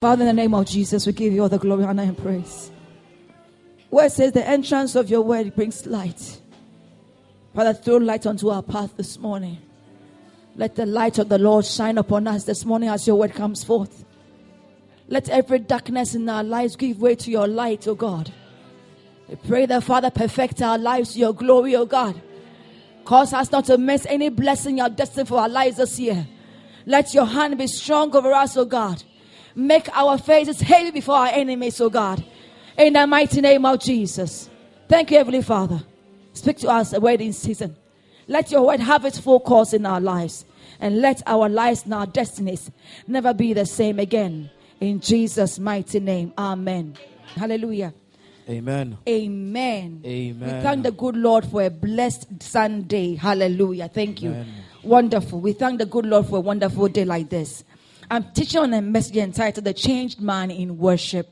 Father, in the name of Jesus, we give you all the glory, honor, and praise. Where says the entrance of your word brings light. Father, throw light onto our path this morning. Let the light of the Lord shine upon us this morning as your word comes forth. Let every darkness in our lives give way to your light, O God. We pray that, Father, perfect our lives to your glory, O God. Cause us not to miss any blessing you have destined for our lives this year. Let your hand be strong over us, O God. Make our faces heavy before our enemies, O God. In the mighty name of Jesus. Thank you, Heavenly Father. Speak to us a word in season. Let your word have its full course in our lives. And let our lives and our destinies never be the same again. In Jesus' mighty name. Amen. Hallelujah. Amen. Amen. Amen. We thank the good Lord for a blessed Sunday. Hallelujah. Thank you. Wonderful. We thank the good Lord for a wonderful day like this. I'm teaching on a message entitled The Changed Man in Worship.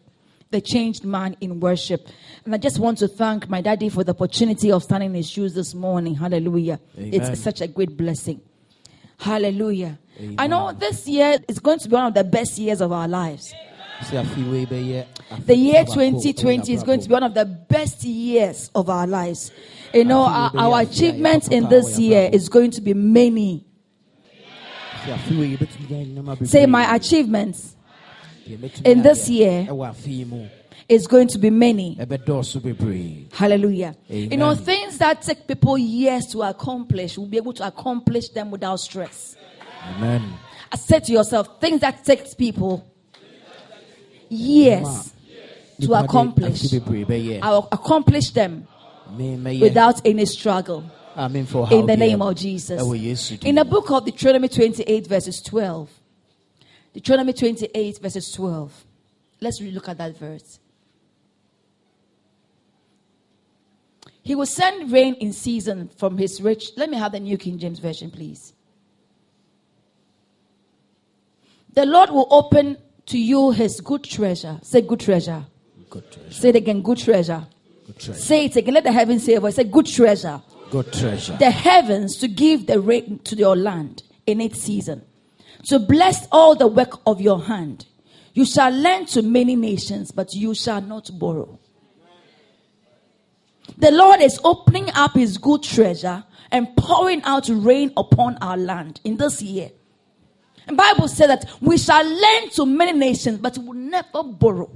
The Changed Man in Worship. And I just want to thank my daddy for the opportunity of standing in his shoes this morning. Hallelujah. Amen. It's such a great blessing. Hallelujah. Amen. I know this year is going to be one of the best years of our lives. Sɛ afei bɛyɛ afe The year 2020 is going to be one of the best years of our lives. You know, our, our achievements in this year is going to be many. Sɛ afei wei yɛbɛtumi de ayɛ nneɛma bebree. Say, my achievements in this year ɛwɔ afe yi mu is going to be many. bebree Hallelujah. You know, things that take people years to accomplish, we'll be able to accomplish them without stress. amen. I said to yourself, things that takes people years to accomplish, afe bebree bɛyɛ I'll accomplish them without any struggle. A memfa in the name of Jesus. ɛwɔ yesu din In the book of Deuteronomy 28, verses 12. Deuteronomy 28, verses 12. Let's look at that verse. He will send rain in season from his rich. Let me have the New King James Version, please. The Lord will open to you his good treasure. Say, good treasure. good treasure Say it again, good treasure. good treasure Say it again. Let the heavens say a voice. Say, good treasure treasure the heavens to give the rain to your land in its season, to bless all the work of your hand. You shall lend to many nations, but you shall not borrow. The Lord is opening up his good treasure and pouring out rain upon our land in this year. The Bible says that we shall lend to many nations, but we will never borrow.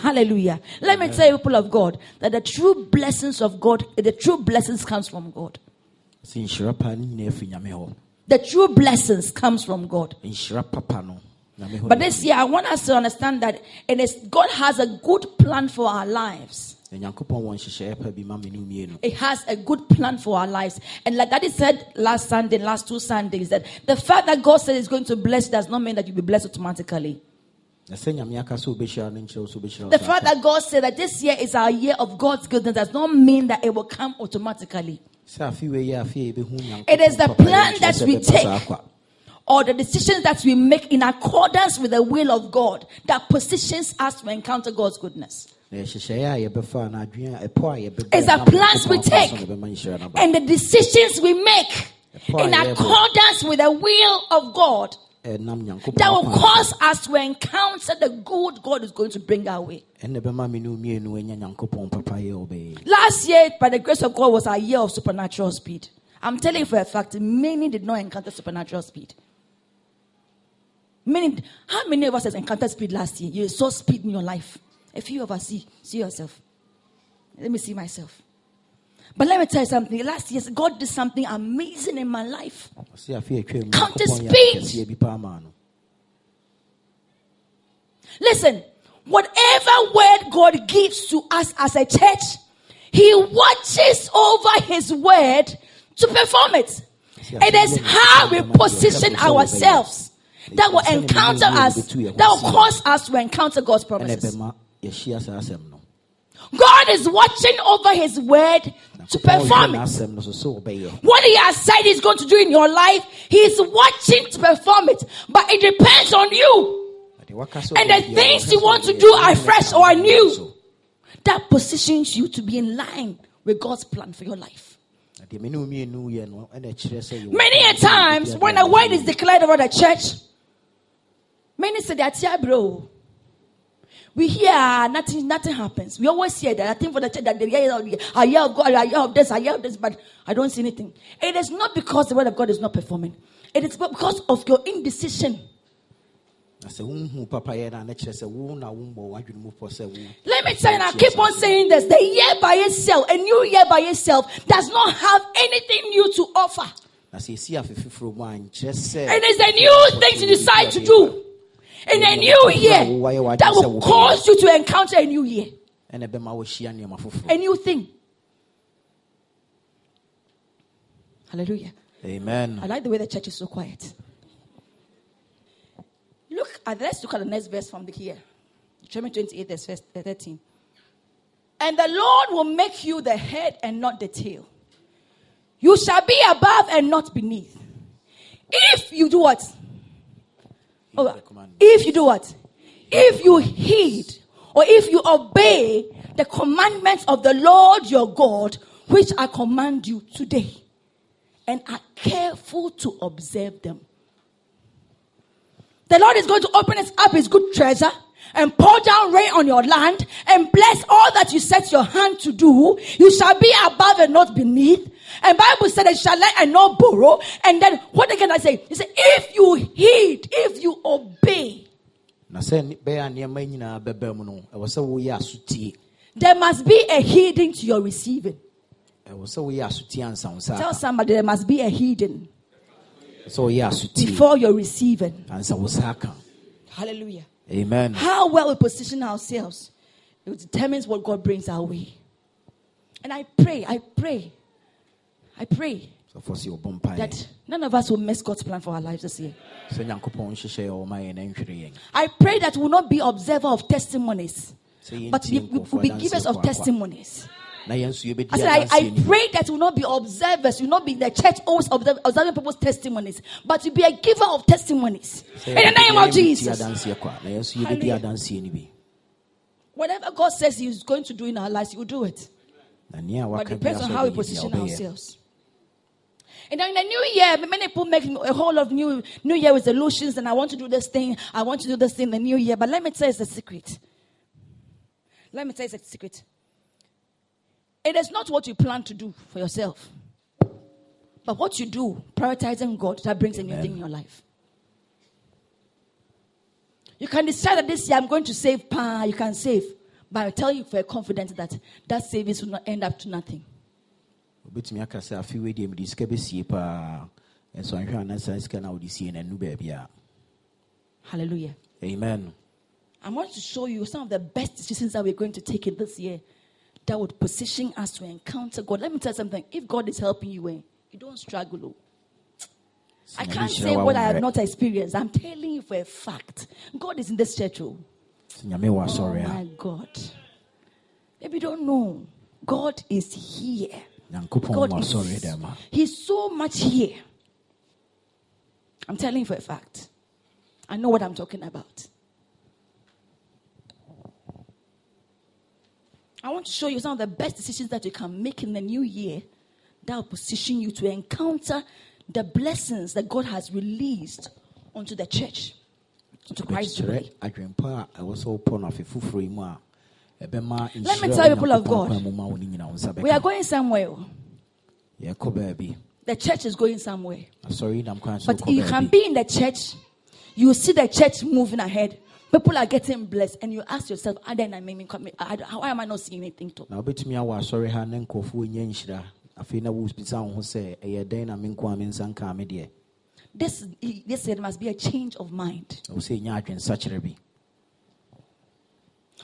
Hallelujah. Let me tell you, people of God, that the true blessings of God, the true blessings comes from God. sɛ nhyira paa no nyinaa firi nyame hɔ The true blessings comes from God. nhyira papa no nyame hɔ But this year, I want us to understand that it is God has a good plan for our lives. na nyankopɔn wɔ nhyehyɛeɛ pa bi ma me ne wo mmienu It has a good plan for our lives. And like Daddy said last Sunday, last two Sundays, that the fact that God said He's going to bless does not mean that you'll be blessed automatically. The fact that God said that this year is our year of God's goodness does not mean that it will come automatically. sɛ afe wei yɛ afe a yɛbɛhu Nyankopɔn It is the plan that we take. or the decisions that we make in accordance with the will of God that positions us to encounter God's goodness. na a yɛbɛfa anaa adwene a ɛpɔ a yɛbɛbɔ It's the plans we take so na ɛbɛma nhyira no aba. and the decisions we make in accordance with the will of God that will cause us to encounter the good God is going to bring our way. ɛnna ɛbɛma me ne wo mmienu anya nyankopɔn papayɛ a ɔbɛyɛ Last year, by the grace of God, was our year of supernatural speed. I'm telling you for a fact, many did not encounter supernatural speed. Many, how many of us has encountered speed last year? You saw speed in your life. A few of us see, see yourself. Let me see myself. But let me tell you something. Last year, God did something amazing in my life. paa maa no Listen, whatever word God gives to us as a church, He watches over His word to perform it. It is how we position ourselves that will encounter us, that will cause us to encounter God's promises. ɛbɛma yɛhyia saa asɛm no God is watching over His word to perform it. n'asɛm no so sɛ wɔbɛyɛ What He has said He's going to do in your life, He is watching to perform it. But it depends on you. Na deɛ waka sɛ And the things you want to do are fresh or new. that positions you to be in line with God's plan for your life. Na deɛ me ne wo mmienu yɛ no ɛna ɛkyerɛ sɛ yɛwɔ Many a times when a word is declared over the church, Many say that, yeah, bro. We hear ah, nothing, nothing happens. We always hear that. I think for the church that they hear, I hear of God, I hear of this, I hear of this, but I don't see anything. It is not because the word of God is not performing. It is because of your indecision. na sɛ wohu papayɛ no a na kyerɛ sɛ wo na wommɔ w'adwene mu pɔ sɛ wo Let me tell you, and I keep on saying this: the year by itself, a new year by itself, does not have anything new to offer. na sɛ ɛsi afe foforɔ mu a nkyerɛ sɛ It is a new thing to decide to do in a new year that will cause you to encounter a new year, ɛna ɛbɛma wɔahyia nneɛma a new thing. Hallelujah. amen I like the way the church is so quiet. Look at let's look at the next verse from the here. Deuteronomy 28, verse verse 13. And the Lord will make you the head and not the tail. You shall be above and not beneath. If you do what? Oh, if you do what? If you heed or if you obey the commandments of the Lord your God, which I command you today, and are careful to observe them. The Lord is going to open his, up his good treasure and pour down rain on your land and bless all that you set your hand to do. You shall be above and not beneath. And Bible said, "I shall let and not borrow." And then what again I say? He said, "If you heed, if you obey, na sɛ ne- bɛyɛ a nneɛma nyinaa bɛba mu no ɛwɔ sɛ woyɛ asotie there must be a heeding to your receiving." ɛwɔ sɛ woyɛ asotie ansa wo nsa Tell somebody there must be a heeding Ɛwɔ sɛ woyɛ asotie before your receiving. ansa wo sa aka Hallelujah. Amen How well we position ourselves it determines what God brings our way. And I pray, I pray, I pray sɛfo sɛ wɔbɔ mpaeɛ that none of us will miss God's plan for our lives this year. sɛ nyankopɔn nhyehyɛ yɛ ɔma yɛ na nhwere yɛn I pray that we will not be observer of testimonies, but we will be givers of testimonies. Na yɛn nso yɛbɛdi I said, I, I pray that we will not be observers, we will not be in the church always observe, observing people's testimonies, but to be a giver of testimonies. In the name of Jesus. adanseɛ kɔ a na yɛn nso yɛbɛdi Hallelujah. adanseɛ no bi Whatever God says He is going to do in our lives, He will do it. But it depends on how we position ourselves. And then in the new year, many people make a whole lot of new New Year resolutions, and I want to do this thing, I want to do this thing in the new year. But let me tell you a secret. Let me tell you a secret. It is not what you plan to do for yourself, but what you do, prioritizing God, that brings a new thing in your life. You can decide that this year I'm going to save, pa, you can save. But I tell you for confidence that that savings will not end up to nothing. wobɛtumi aka sɛ afe wei deɛ mede sika bɛsie paa ɛnso anhwɛ ana saa sika no a wode sie no anu baabi a Hallelujah. amen I want to show you some of the best decisions that we're going to take in this year that would position us to encounter God. Let me tell you something. If God is helping you, eh, you don't struggle. oh. I can't say what I have not experienced. I'm telling you for a fact. God is in this church. Oh, Sɛ nyame wɔ oh my God. Maybe you don't know. God is here. God is. asɔre dɛm a He's so much here. I'm telling you for a fact. I know what I'm talking about. I want to show you some of the best decisions that you can make in the new year that will position you to encounter the blessings that God has released onto the church, onto Christ kyerɛ Jubilee. adwempa a ɛwɔ sɔ wopɔ no afe foforɔ yi mu a ɛbɛma Let me tell you, people of God, kwan mu ma wo no nyina wo nsa We are going somewhere. oh. The church is going somewhere. asɔre yi nam kwan so But you can be in the church, you see the church moving ahead. People are getting blessed, and you ask yourself, "Are there not many? I don't- Why am I not seeing anything?" To na wobɛtumi awɔ asɔre ha ne nkurɔfoɔ nya nhyira afei na wobisa wo ho sɛ ɛyɛ dɛn na me nko a me nsa nkaa me deɛ this, this year must be a change of mind. ɛwo sɛ ɛnya adwensakyerɛ bi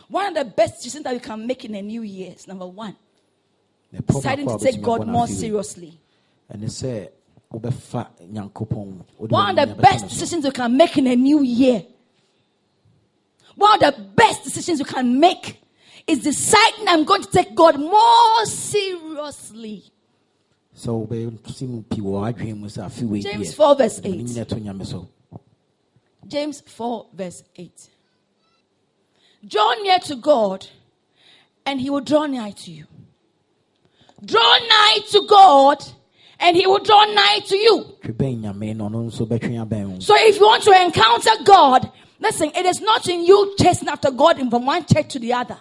One of the best decisions that we can make in a new year is number one, deciding to take God more seriously. ɛne sɛ uh, wobɛfa nyankopɔn One of the best decisions you can make in a new year. One of the best decisions you can make is deciding I'm going to take God more seriously. sɛ wobɛsi mu pii wɔ w'adwene mu sɛ afe wei James 4 verse 8. nyina so James 4, verse 8. Draw near to God, and he will draw nigh to you. Draw nigh to God, and he will draw nigh to you. twe bɛn nyame na ɔno nso bɛtwe abɛn wo So if you want to encounter God, Listen, it is not in you chasing after God in from one church to the other.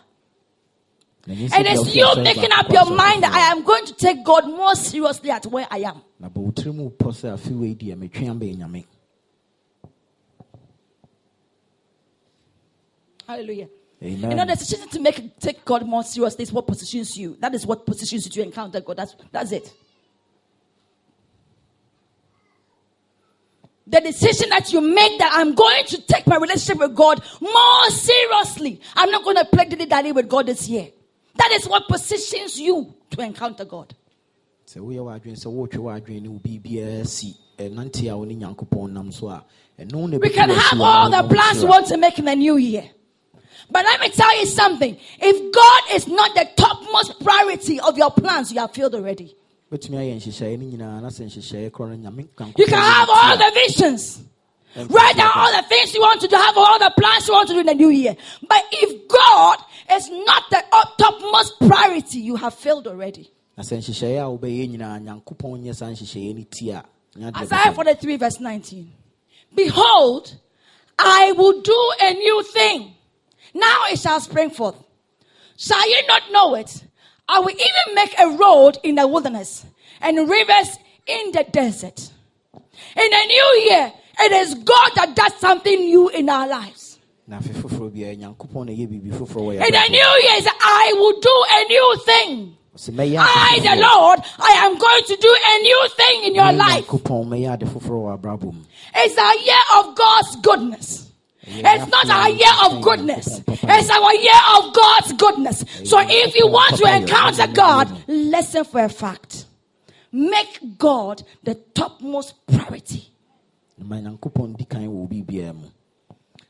Na ɛnyɛ sɛ It is you making up your mind that. I am going to take God more seriously at where I am. na bɔ wo tiri mu pɔ sɛ afe wei deɛ metwe abɛn nyame Hallelujah. Amen. You know, the decision to make take God more seriously is what positions you. That is what positions you to encounter God. That's that's it. The decision that you make that I'm going to take my relationship with God more seriously. I'm not going to play dilly dally with God this year. That is what positions you to encounter God. sɛ woyɛ w'adwene sɛ wotwe w'adwene ne wo biribiara si ɛnante a wo ne nyankopɔn nam so a ɛno na We can have all the plans we want to make in the new year. But let me tell you something. If God is not the topmost priority of your plans, you have failed already. Wobɛtumi ayɛ nhyehyɛeɛ no nyinaa na sɛ nhyehyɛeɛ korɔ no nyame You can have all the visions. Write down all the things you want to do, have all the plans you want to do in the new year. But if God is not the topmost priority, you have failed already. na sɛ nhyehyɛeɛ a wobɛyɛ nyinaa nyankopɔn nyɛ saa nhyehyɛeɛ no ti a nyɛ adeɛ Isaiah 43, verse 19. Behold, I will do a new thing. Now it shall spring forth. Shall you not know it? I will even make a road in the wilderness and rivers in the desert. In the new year, it is God that does something new in our lives. na afe foforɔ biara nyankopɔn na ɛyɛ biribi foforɔ wɔ yɛ In the new year, I will do a new thing. Ɔsɛ, "Mɛyɛ ade I, the. Lord, I am going to do a new thing in your life. nyankopɔn mɛyɛ ade foforɔ wɔ abrabɔ mu It's a year of God's goodness. It's not our year of goodness. It's our year of God's goodness. So if you want to encounter God, listen for a fact. Make God the topmost priority. na ma nyankopɔn di kan wɔ biribiara mu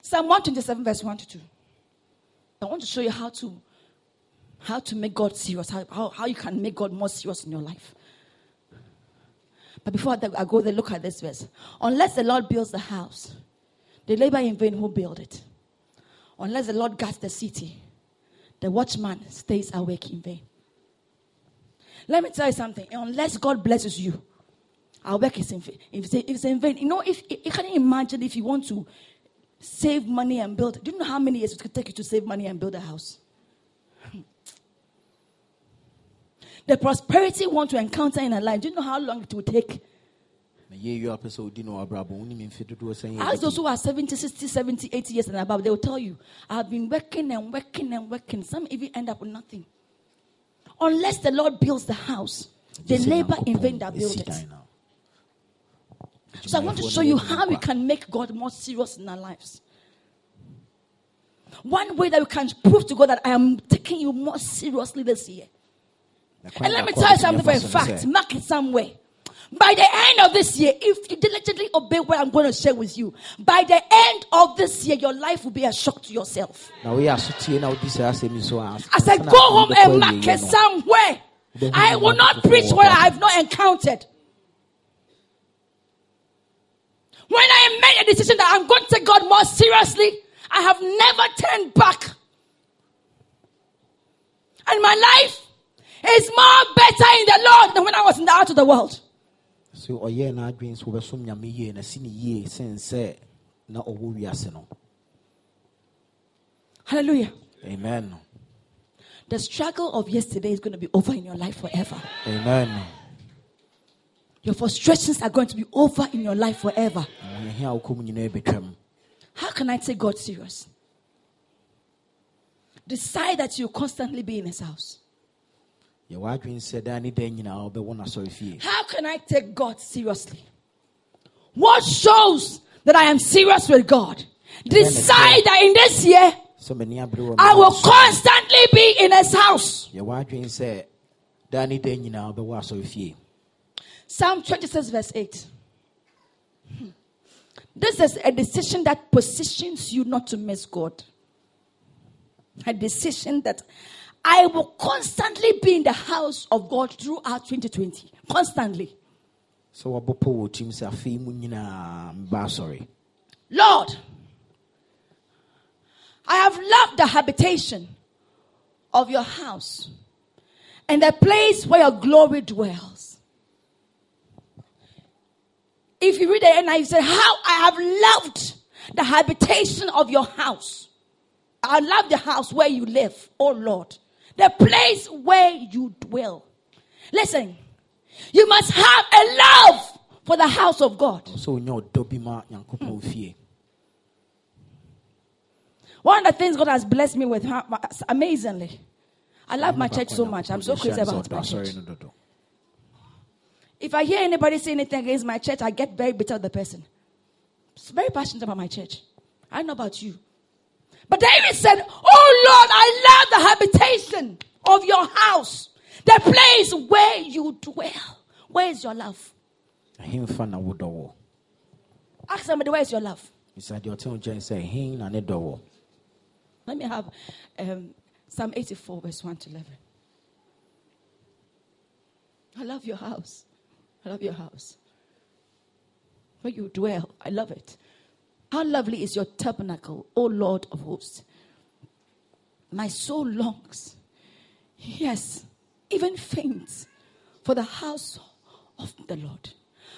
Psalm 127 verse 1 to 2. I want to show you how to how to make God serious, how, how, how you can make God more serious in your life. But before I go there, look at this verse. Unless the Lord builds the house, they labor in vain who build it. Unless the Lord guards the city, the watchman stays awake in vain. Let me tell you something. Unless God blesses you, our work is in vain. If it's, in vain, you know, if you can imagine if you want to save money and build. Do you know how many years it could take you to save money and build a house? The prosperity you want to encounter in a life, do you know how long it will take? Ask those who are 70, 60, 70, 80 years and above, they will tell you, I've been working and working and working. Some even end up with nothing. Unless the Lord builds the house, they labor in vain that build it. So I want to show you how we can make God more serious in our lives. One way that we can prove to God that I am taking you more seriously this year. And let me tell you something for a afa so ne fact. Mark it somewhere. By the end of this year, if you diligently obey what I'm going to share with you, by the end of this year, your life will be a shock to yourself. na woyɛ asotie na wodi saa asɛm yi so a I said, go home and mark awieeɛ it somewhere. I will not preach what I've not encountered. When I made a decision that I'm going to take God more seriously, I have never turned back. And my life is more better in the Lord than when I was in the out of the world. So oh, ɔyɛɛ n'adwene sɛ wobɛsom nyame yie na si ne yie sen sɛ na ɔwɔ wiase no Hallelujah. amen The struggle of yesterday is going to be over in your life forever. amen Your frustrations are going to be over in your life forever. Na wɔyɛhe a wokɔ mu nyinaa bɛtwam How can I take God serious? Decide that you constantly be in his house. How can I take God seriously? What shows that I am serious with God? Decide that in this year, sɛ m'ani abere wɔ I will constantly be in his house. yɛwɔ adwene sɛ daa ne daa nyinaa wobɛwɔ asɔre fie Psalm 26, verse 8. Hmm. This is a decision that positions you not to miss God. A decision that I will constantly be in the house of God throughout 2020. Constantly. So wɔbɔpɔ wɔ tirim sɛ afei mu nyinaa meba asɔre Lord, I have loved the habitation of your house and the place where your glory dwells. If you read the NIV, you say, How I have loved, the habitation of your house. I love the house where you live, oh Lord. The place where you dwell. Listen, you must have a love for the house of God. so ɔnyɛ ɔdɔ bi ma nyankopɔn fie One of the things God has blessed me with amazingly. I love my church so much. I'm so crazy about my church. Asɔre no dodo. If I hear anybody say anything against my church, I get very bitter with the person. It's very passionate about my church. I don't know about you. But David said, Oh Lord, I love the habitation of your house, the place where you dwell. Where is your love? ɛhemfa na wodɔ wɔ Ask somebody, where is your love? bisa deɛ ɔte wo nkyɛn sɛ ɛhe na ne dɔ wɔ Let me have um, Psalm 84, verse 1 to 11. I love your house. I love your house. Where you dwell, I love it. How lovely is your tabernacle, O Lord of hosts. My soul longs, yes, even faints for the house of the Lord.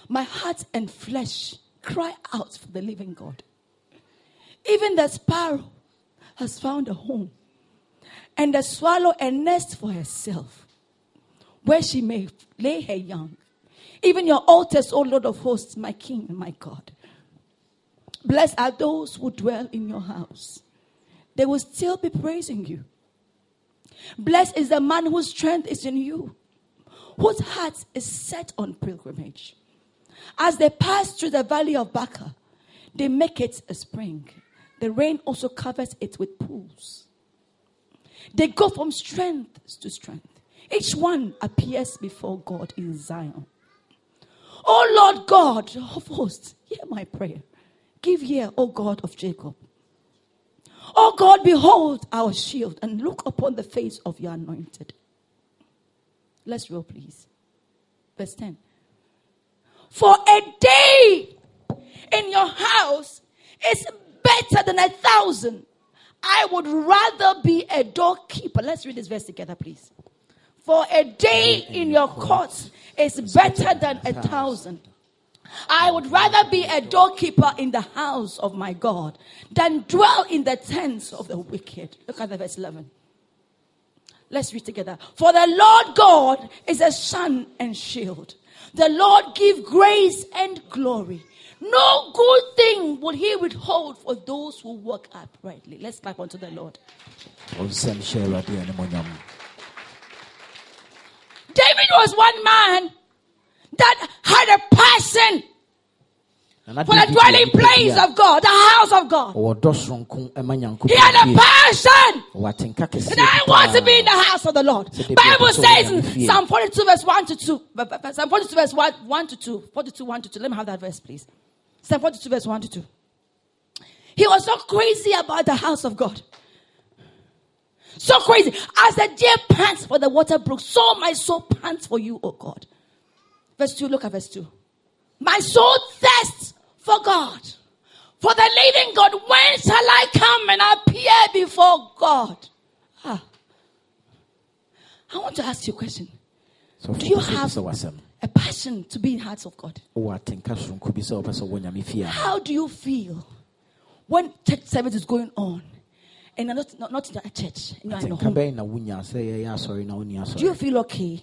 My heart and flesh cry out for the living God. Even the sparrow has found a home, and the swallow a nest for herself, where she may lay her young. Even your altars, O Lord of hosts, my King and my God. Blessed are those who dwell in your house. They will still be praising you. Blessed is the man whose strength is in you, whose heart is set on pilgrimage. As they pass through the valley of Baca, they make it a spring. The rain also covers it with pools. They go from strength to strength. Each one appears before God in Zion. O Lord God of hosts, hear my prayer. Give ear, O God of Jacob. O God, behold our shield and look upon the face of your anointed. Let's roll, please. Verse 10. For a day in your house is better than a thousand. I would rather be a doorkeeper. Let's read this verse together, please. For a day in your courts is better than a thousand. I would rather be a doorkeeper in the house of my God than dwell in the tents of the wicked. Look at the verse 11. Let's read together. For the Lord God is a sun and shield. The Lord give grace and glory. No good thing will he withhold for those who walk uprightly. Let's clap unto the Lord. ɔnsɛm hyɛ awurade animonyam David was one man that had a passion for the dwelling place of God, the house of God. ɔwɔ dɔ soronko ma He had a passion. ɔwɔ atenka kɛseɛ And I want to be in the house of the Lord. Bible says in. Psalm 42 verse 1 to 2. Psalm 42 verse 1, 1 to 2. 42 1 to 2. Let me have that verse please. Psalm 42 verse 1 to 2. He was so crazy about the house of God. So crazy. As the deer pants for the water brook, so my soul pants for you, O God. Verse 2, look at verse 2. My soul thirsts for God, for the living God. When shall I come and appear before God? Ah. I want to ask you a question. So Do you have a passion to be in the hearts of God? wowɔ atenka soronko bi sɛ wopɛ sɛ wɔ nyame fie a How do you feel when church service is going on and not, not, not in a church in home? bɛn na wonya sɛ yɛyɛ asɔre na wonni Do you feel okay?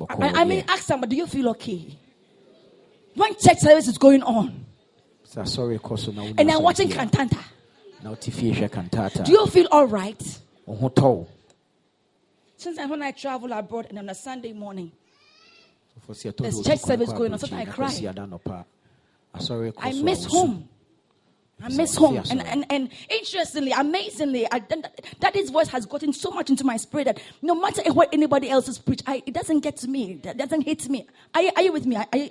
I, I mean, ask somebody, do you feel okay? When church service is going on sɛ asɔre kɔ so na and I'm watching cantata. a, cantanta, na wote fie hwɛ kantaata do you feel all right? wo ho tɔ wo Sometimes when I travel abroad and on a Sunday morning, Sɔfo sɛ yɛtɔ There's church service going on, sometimes I cry. kɔsi ada nɔpa a, asɔre kɔ I miss home. I miss home. And, and, and interestingly, amazingly, I, that, Daddy's voice has gotten so much into my spirit that no matter what anybody else has preached, I, it doesn't get to me. That doesn't hit me. Are you, are you with me? Are you,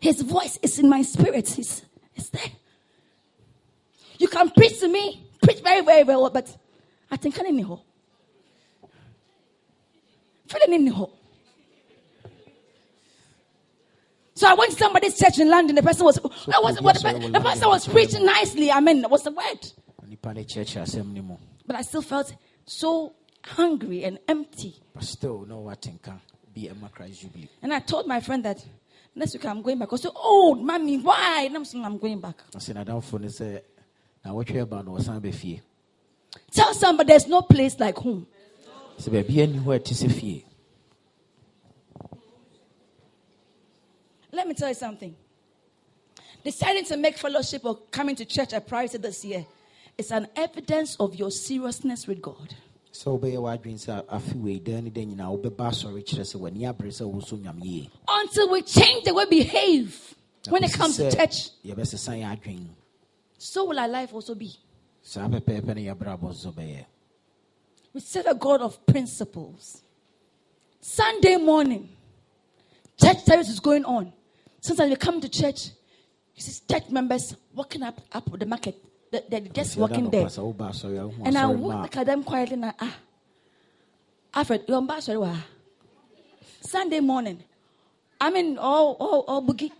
his voice is in my spirit. He's, it's there. You can preach to me, preach very, very well, but I think I need. Feeling in help. So I went to somebody's church in London. The person was, I was, what, the, say, the well, pastor was preaching nicely. I mean, what's the word? nipa ne kyerɛkyerɛ asɛm no mu But I still felt so hungry and empty. but still ɔwɔ atenka bi ɛma jubilee And I told my friend that Next week I'm going back. I said, oh, mommy, why? And I'm saying I'm going back. I said, ɔsɛ n'adamfo no sɛ na wɔtwe ba no wɔsan bɛ fie Tell somebody there's no place like home. sɛ baabi ani hɔ a ɛte sɛ fie Let me tell you something. Deciding to make fellowship or coming to church a priority this year is an evidence of your seriousness with God. sɛ wobɛyɛ w'adwene sɛ afe wei daa ne da nyinaa wobɛba asɔre kyerɛ sɛ w'ani abere sɛ woso nyam yie Until we change the way we behave when it comes to church, yɛbɛsesa yɛ adwene so will our life also be. saa pɛpɛɛpɛ ne yɛbrabɔ nso bɛyɛ We serve a God of principles. Sunday morning, church service is going on. Sometimes we come to church, you see church members walking up up the market. They- They're just walking there. pa sɛ woba asɔre a wohu And I would look at them quietly and I, ah, Alfred, you're on. Sunday morning. I mean, all, all, all boogie.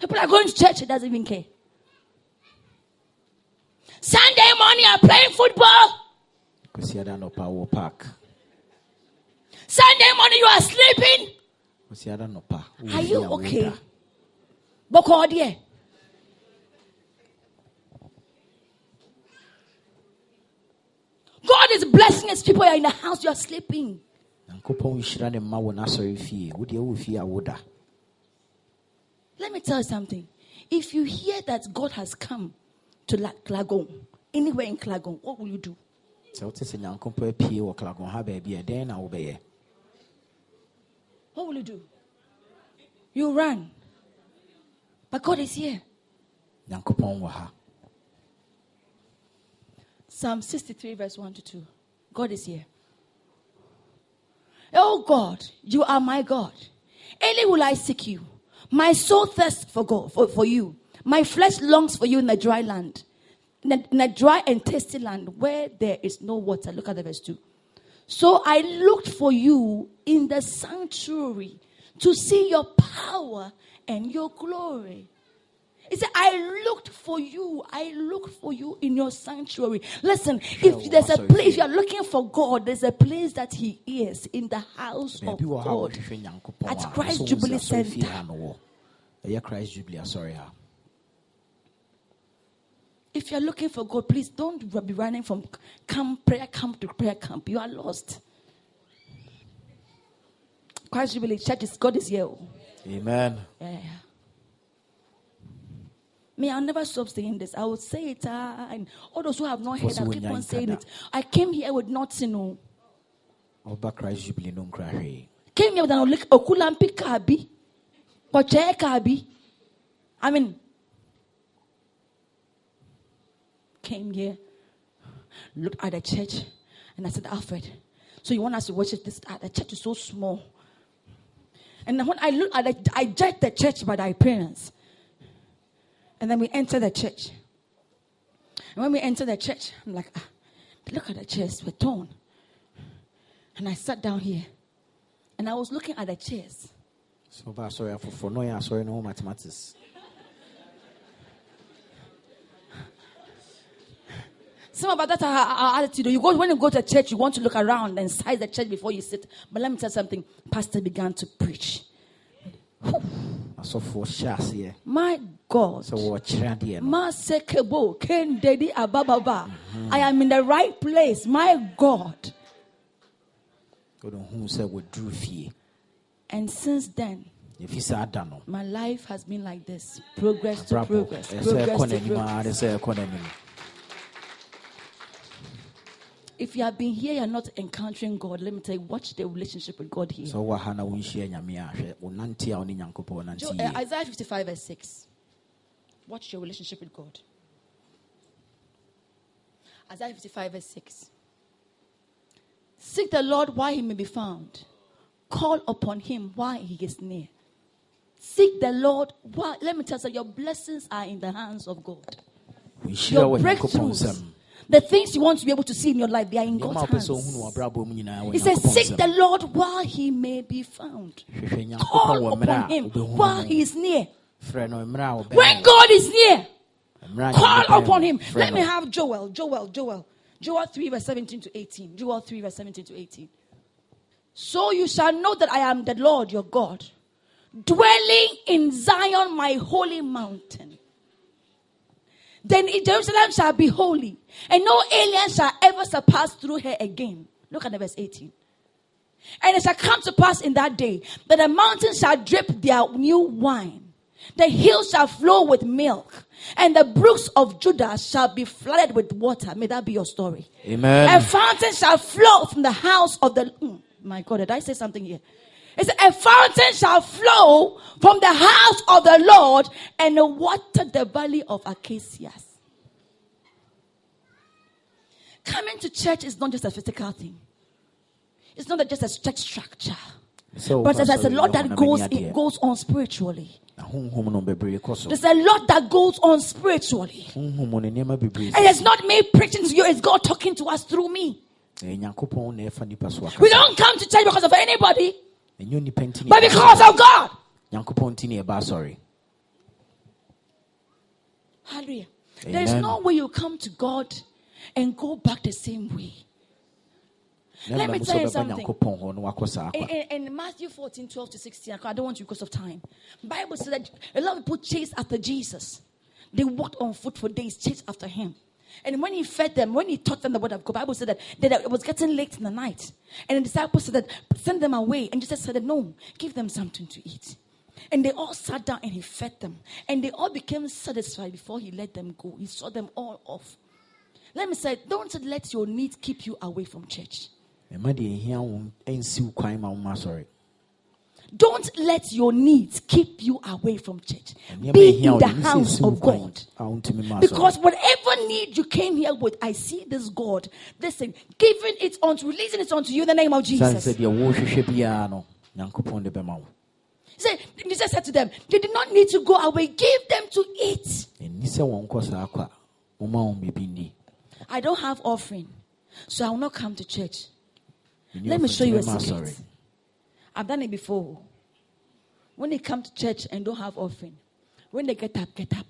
People are going to church, it doesn't even care. Sunday morning, you're playing football. kɔsi ada nɔpa wɔ park Sunday morning, you are sleeping. Kɔsi ada nɔpa Are you okay? Boko dear. God is blessing his people. You're in the house, you're sleeping. nyankopɔn nhyira ne mma wɔ n'asɔre fie wodeɛ wɔ fie a woda Let me tell you something. If you hear that God has come to La- Klagon, anywhere in Klagon, what will you do? sɛ wote sɛ nyankopɔn apue wɔ klagon ha baabi a ɛdɛn na wobɛyɛ What will you do? You run. But God is here. Psalm 63, verse 1 to 2. God is here. Oh God, you are my God. Early will I seek you. My soul thirsts for God, for, for you. My flesh longs for you in the dry land, in a, in a dry and thirsty land where there is no water. Look at the verse 2. So I looked for you in the sanctuary to see your power and your glory. He said, I looked for you. I looked for you in your sanctuary. Listen, if there's a place you are looking for God, there's a place that He is in the house of God. At Christ Jubilee sɛ asɔre fie Center. ha no wɔ ɛyɛ christ jubilee ha If you're looking for God, please don't be running from camp, prayer camp to prayer camp. You are lost. Christ Jubilee Church is God is here. oh. amen Yeah. Me, I'll never stop saying this. I will say it, uh, and all those who have not heard, I'll keep on saying it. I came here with nothing. No. ɔba christ jubilee no nkura hwee came here with an okulampi kabi, koche kabi. I mean, came here, looked at the church, and I said, Alfred, so you want us to worship this? The church is so small. And when I look at it, I judge the church by the appearance. And then we enter the church. And when we enter the church, I'm like, ah, look at the chairs, we're torn. And I sat down here. And I was looking at the chairs. asɔre afoforɔ na ɔyɛ asɔre no mathematics Some about that are our attitude. You go when you go to church, you want to look around and size the church before you sit. But let me tell you something. Pastor began to preach. asɔfoɔ hyɛ aseɛ My God. sɛ wɔkyerɛ adeɛ no Masekebo, Ken Dedi Abababa. I am in the right place. My God. wode hu sɛ wɔduru fie And since then, ɛfi saa da no my life has been like this. Progress to progress. Progress to progress. de sɛ ɛkɔ n'anim If you have been here, you're not encountering God. Let me tell you, watch the relationship with God here. sɛ wowɔ ha na wonhyia nyame a hwɛ wonante a wo ne nyankopɔn nante Jo- uh, yie Isaiah 55, verse 6. Watch your relationship with God. Isaiah 55, verse 6. Seek the Lord while he may be found, call upon him while he is near. Seek the Lord while, let me tell you, your blessings are in the hands of God. Your breakthroughs, the things you want to be able to see in your life, they are in God's wopɛ sɛ wohu no hands. wɔbrabɔ mu nyinaa wɔ He says, Seek the Lord while he may be found. Call upon him while he is near. frɛ no mmerɛ a When God is near, call upon him. Let me have Joel, Joel, Joel. Joel 3, verse 17 to 18. Joel 3, verse 17 to 18. So you shall know that I am the Lord your God, dwelling in Zion, my holy mountain. Then Jerusalem shall be holy, and no alien shall ever surpass through her again. Look at the verse 18. And it shall come to pass in that day that the mountains shall drip their new wine, the hills shall flow with milk, and the brooks of Judah shall be flooded with water. May that be your story. Amen. A fountain shall flow from the house of the. Mm, my God, did I say something here? It's a fountain shall flow from the house of the Lord and water the valley of acacias. Coming to church is not just a physical thing. It's not just a church structure. So, But there's a sorry, lot that goes it goes on spiritually. Na honhom no bebree kɔ so. There's a lot that goes on spiritually. And it's not me preaching to you, it's God talking to us through me. Eh, Ɛyɛ Nyankopɔn na ɛfa nipa so We don't come to church because of anybody, Ɛnyɛ onipa nti na but because of God. Nyankopɔn nti na yɛba asɔre. Hallelujah. There's no way you come to God and go back the same way. Let me tell you something. Nyankopɔn hɔ na wakɔ saa In, in, in Matthew 14, 12 to 16, I don't want you because of time. Bible says that a lot of people chased after Jesus. They walked on foot for days, chased after him. And when he fed them, when he taught them the word of God, Bible said that, that it was getting late in the night. And the disciples said that, send them away. And Jesus said that, no, give them something to eat. And they all sat down and he fed them. And they all became satisfied before he let them go. He saw them all off. Let me say, don't let your needs keep you away from church. Don't let your needs keep you away from church. Be in the deɛ ne sɛ house of God. a wontumi ma Because whatever need you came here with, I see this God. Listen, giving it unto, releasing it unto you in the name of Jesus. sɛ deɛ wɔrehwehwɛ biara no, Nyankopɔn de bɛma wo. Say, Jesus said to them, they did not need to go away. Give them to eat. Ɛnni sɛ wɔn kɔ saa akwa. Moma wɔn biribi nni. I don't have offering, so I will not come to church. Let me show you a secret. I've done it before. When they come to church and don't have offering, when they get up, get up.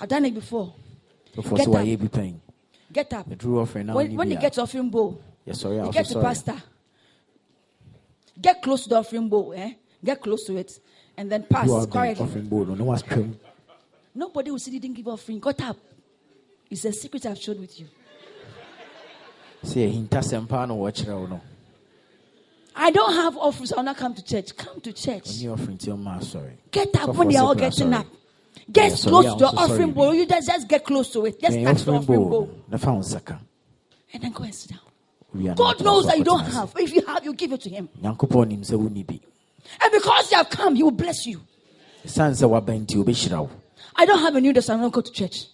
I've done it before. Before Get sɛ up. bi pɛn. Get up. Ɔfrɛ na When, wonni when you bi get offering bowl, yɛsɔre a you get to wosɔre. pastor. Get close to the offering bowl, eh? Get close to it, and then pass You are the quietly. offering bowl no, watwam. Nobody will you didn't give offering. Got up. It's a secret I've shared with you. Sɛm paa na wɔkyerɛ wo no. I don't have offerings. I'll not come to church. Come to church. Ɔnni offering nti ɔma asɔre. Get up So when they are all getting sorry. up. Get Yeah, close to the so offering bowl. You just, just get close to it. Just Ɛyɛ touch the offering bowl bowl. na fa wo nsa ka. And then go and sit down. Wie a na God knows that you don't have. If you have, you give it to Him. Nyankopɔn nim sɛ wonni bi. And because you have come, He will bless you. Ɛsiane sɛ waba nti. I don't have a new dress. I don't go to church.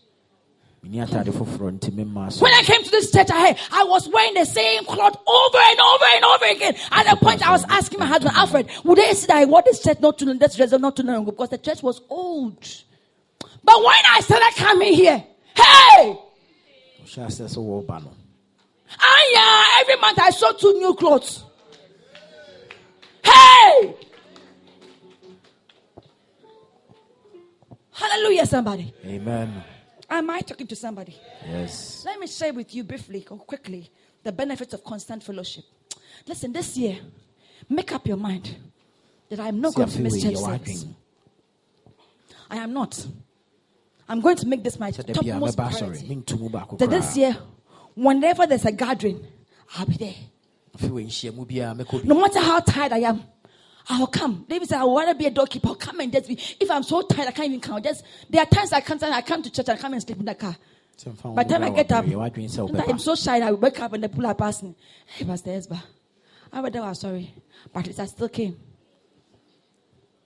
When I came to this church, I, I was wearing the same cloth over and over and over again. At the point, I was asking my husband, Alfred, would they say that I wore this shirt not too long, this dress not too long ago because the church was old. But when I started coming here, hey, Ɔhyɛ asɛ sɛ wɔreba no. ah yeah, every month I saw two new clothes. Hey, hallelujah, somebody. Amen. Am I talking to somebody? Yes. Let me share with you briefly or quickly the benefits of constant fellowship. Listen, this year, make up your mind that I am not Sɛ going to miss church service. I am not. I'm going to make this my bia topmost priority. That this year, whenever there's a gathering, I'll be there. Afei wei nhyiamu biara mɛkɔ bi. No matter how tired I am, I'll come. David said, I would rather be a doorkeeper. I'll come and just be. If I'm so tired, I can't even come. Just there are times I can't. I come to church and I come and sleep in the car. Sɛ mfa wo By the time I get up, wɔ yɛ w'adwene sɛ sometimes I'm so shy that I wake up and the pull up past me. Hey, Pastor Esba, I read was sorry, but I still came.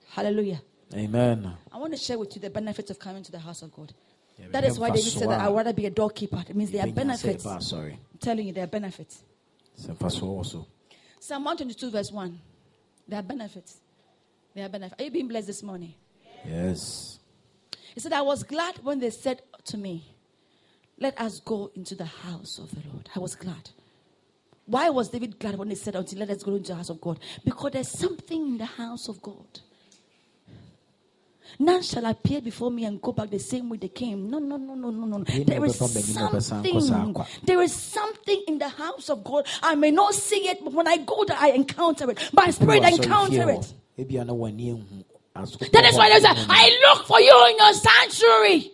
Hallelujah. Amen. I want to share with you the benefits of coming to the house of God. Yeah, That is why David said that I'd rather be a doorkeeper. It means there are benefits. asɔre. I'm telling you, there are benefits. Sɛ mfasoɔ wɔ. Psalm 122, verse 1. There are benefits. There are benefits. Are you being blessed this morning? Yes. He said, I was glad when they said to me, Let us go into the house of the Lord. I was glad. Why was David glad when they said until let us go into the house of God? Because there's something in the house of God. None shall appear before me and go back the same way they came. No, no, no, no, no, no. There is ɛbɛba m'anim na ɛbɛsan kɔ saa something. There is something in the house of God. I may not see it, but when I go there, I encounter it. My spirit encounter it. ebia na w'ani ehu aso- That is why they say, I look for you in your sanctuary.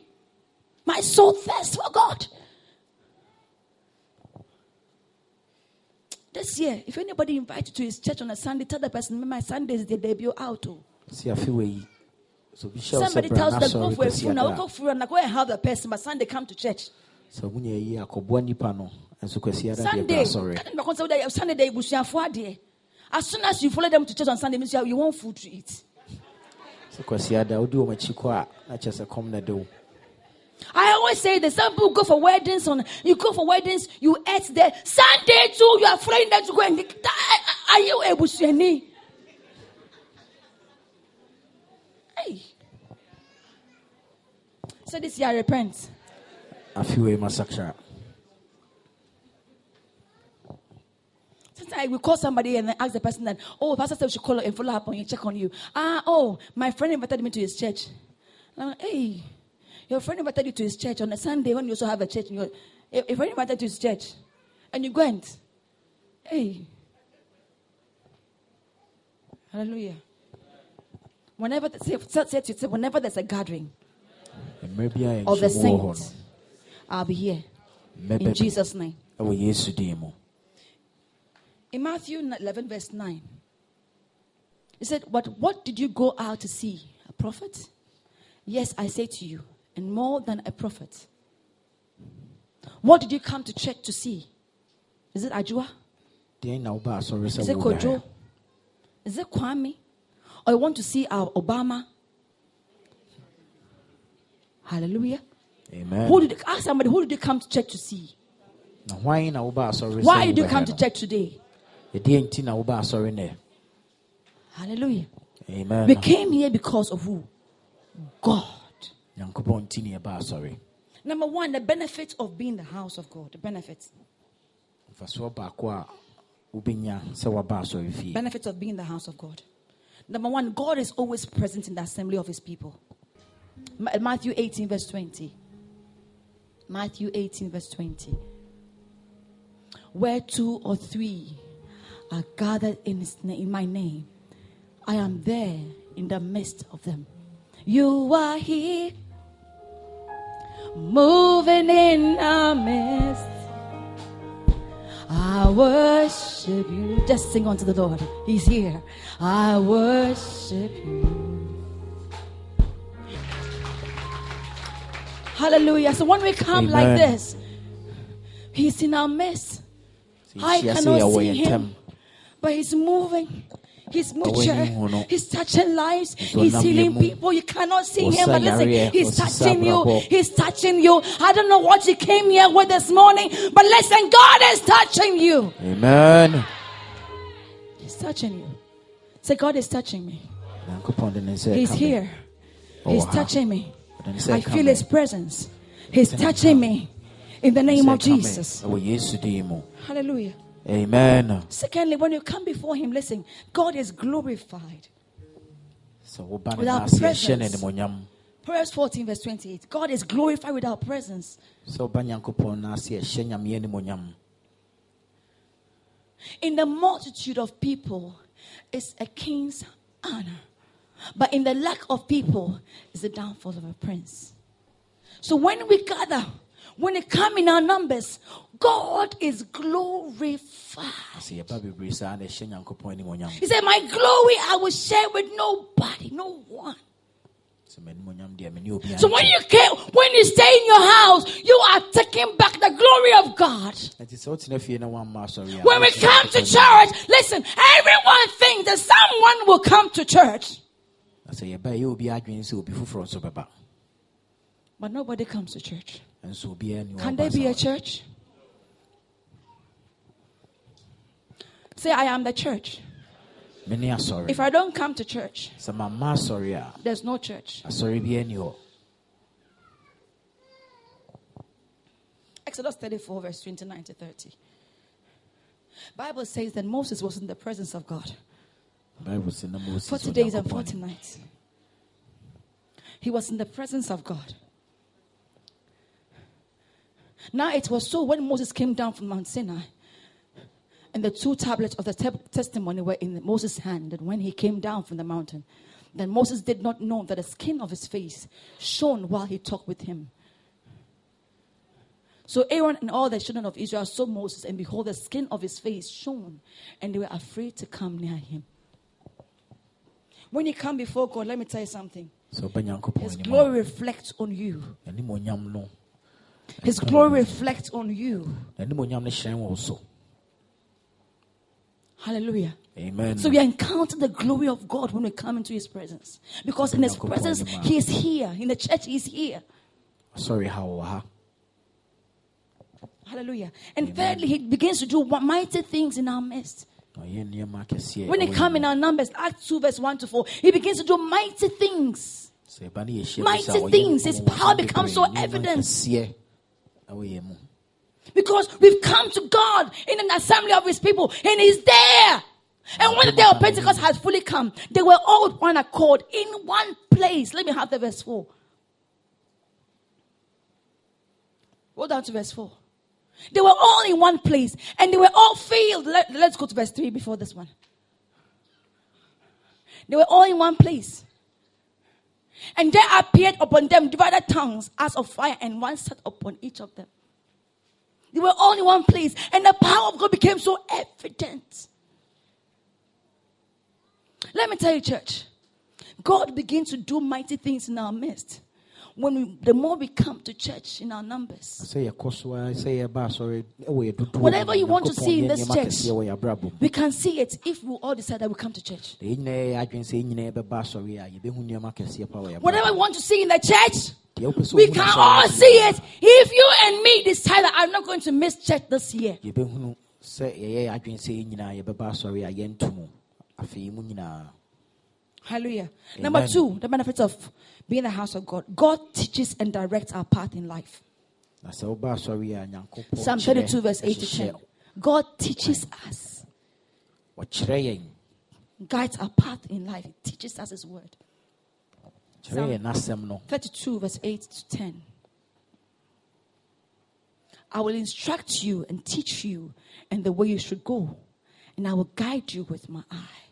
My soul thirsts for God. This year, if anybody invites you to his church on a Sunday, tell the person, my Sunday is the debut out. oh." Si afe wɔ yi, sɛ obi hyɛ wo sɛ Somebody tells them, go for a funeral, a, go for funeral, go and have the person, but Sunday come to church. sɛ wonya yi akɔboa nipa no nso kwasi ada deɛ Sunday, bra asɔre I don't know, say, Sunday, adeɛ. as soon as you follow them to church on Sunday, means you want food to eat. sɛ kwasi ada wode wɔm akyi kɔ a na kyerɛ sɛ kɔm na de wo I always say that some people go for weddings on you go for weddings, you eat there. Sunday too, you are flying there to go and ah, ah, ah, are you able to any? Hey. So this year I repent. afe wei masakra Sometimes we call somebody and then ask the person that, oh, pastor said we should call and follow up on you, check on you. Ah, oh, my friend invited me to his church. I'm like, hey, your friend invited you to his church on a Sunday when you also have a church. If if friend invited you to his church and you went, hey, hallelujah. Whenever, say, say, say, whenever there's a gathering of the nhyɛmu wɔ hɔ saints, I'll be here in Jesus' name. bi wɔ yesu din mu In Matthew 11, verse 9, he said, But what did you go out to see? A prophet? Yes, I say to you, and more than a prophet. What did you come to check to see? Is it Ajua? deɛn na woba asɔre sɛ Is it Kojo? Is it Kwame? Or you want to see our Obama? Hallelujah. amen Who did ask somebody who did you come to church to see? na hwan na woba asɔre Why did you come to church today? ɛdeɛ nti na woba asɔre nɛ Hallelujah. amen We came here because of who? God. nyankopɔn nti ne yɛba Number one, the benefits of being the house of God. The benefits. mfasoɔ baako a wobɛnya sɛ woaba asɔre fie Benefits of being the house of God. Number one, God is always present in the assembly of his people. Matthew 18, verse 20. Matthew 18, verse 20. Where two or three are gathered in, in my name, I am there in the midst of them. You are here, moving in our midst. I worship you. Just sing unto the Lord. He's here. I worship you. Hallelujah. So when we come like this, He's in our midst. I cannot see him, but He's moving. He's Ɔwɔ moving. anim hɔ no. He's touching lives. He's healing people. You cannot see him, but listen, He's touching you. He's touching you. I don't know what you came here with this morning, but listen, God is touching you. amen He's touching you. Say, God is touching me. nyankopɔn de ne nsa He's here. Oh, He's touching me. Ɔde ne nsa I feel. His presence. He's touching me. In the name of. Jesus. ɛwɔ yesu din mu Hallelujah. Amen Secondly, when you come before Him, listen, God is glorified. sɛ woba ne Without naase ɛhyɛ no presence. Proverbs 14, verse 28. God is glorified with our presence. sɛ woba nyankopɔn naase ɛhyɛ nyame animonyam In the multitude of people is a king's honor. But in the lack of people is the downfall of a prince. So when we gather, when it come in our numbers, God is glorified. sɛ yɛba bebree saa na ɛhyɛ nyankopɔn animonyam He said, My glory I will share with nobody, no one. sɛ m'animonyam deɛ mene obi So when you came, when you stay in your house, you are taking back the glory of God. nti sɛ wotena fie na woamma asɔre a When we come to church, listen, everyone thinks that someone will come to church. na sɛ yɛba ɛyɛ obi adwene sɛ obi foforɔ nso bɛba But nobody comes to church. nso obiara ni Can there be a church? Say, I am the church. mene asɔre If I don't come to church, sɛ mamma asɔre a there's no church. asɔre biara ni hɔ Exodus 34, verse 29 to 30. Bible says that Moses was in the presence of God. bible sɛ na moses 40 days and 40 nights. He was in the presence of God. Now it was so when Moses came down from Mount Sinai, and the two tablets of the te- testimony were in Moses' hand, and when he came down from the mountain, then Moses did not know that the skin of his face shone while he talked with him. So Aaron and all the children of Israel saw Moses, and behold, the skin of his face shone, and they were afraid to come near him. When you come before God, let me tell you something. ɔba His glory reflects on you. His glory reflects on you. animuonyam no hyerɛn wɔ wo so Hallelujah. amen So we encounter the glory of God when we come into His presence. Because in His presence, He is here. In the church, He is here. sorry ha wɔ Hallelujah. And thirdly, He begins to do mighty things in our midst. na ɔyɛ nneɛma akɛseɛ When He ɛwɔ come in our numbers, Acts 2, verse 1 to 4, He begins to do mighty things. sɛ ɛba ne yɛhyia mu Mighty things, His power becomes so evident. Because we've come to God in an assembly of His people, and He's there. And when the day of Pentecost has fully come, they were all with one accord in one place. Let me have the verse 4. Go down to verse 4. They were all in one place and they were all filled. Let, let's go to verse 3 before this one. They were all in one place. And there appeared upon them divided tongues as of fire, and one sat upon each of them. They were all in one place, and the power of God became so evident. Let me tell you, church, God begins to do mighty things in our midst. When we, the more we come to church in our numbers, sɛ yɛkɔ so a sɛ yɛba asɔre ɛwɔ yɛ Whatever you want to see in this church. akɛseɛ wɔ yɛ abrabɔ mu we can see it if we all decide that we come to church. na yɛn nyinaa yɛ adwene sɛ yɛn nyinaa yɛbɛba asɔre a yɛbɛhu nneɛma akɛseɛ pa wɔ yɛ Whatever we want to see in the church, Deɛ wopɛ sɛ we can all see it if you and me decide that I'm not going to miss church this year. sɛ yɛyɛ yɛ adwene sɛ yɛn nyinaa yɛbɛba asɔre a yɛnto mu afei mu nyinaa Hallelujah. Number two, the benefits of being the house of God. God teaches and directs our path in life. na sɛ woba asɔre a nyankopɔn Psalm kyerɛ, 32, verse 8 to ɛhyehyɛ 10. God teaches us, guides our path in life. He teaches us His word. kyerɛ yɛn n'asɛm no 32, verse 8 to 10. I will instruct you and teach you in the way you should go, and I will guide you with my eye.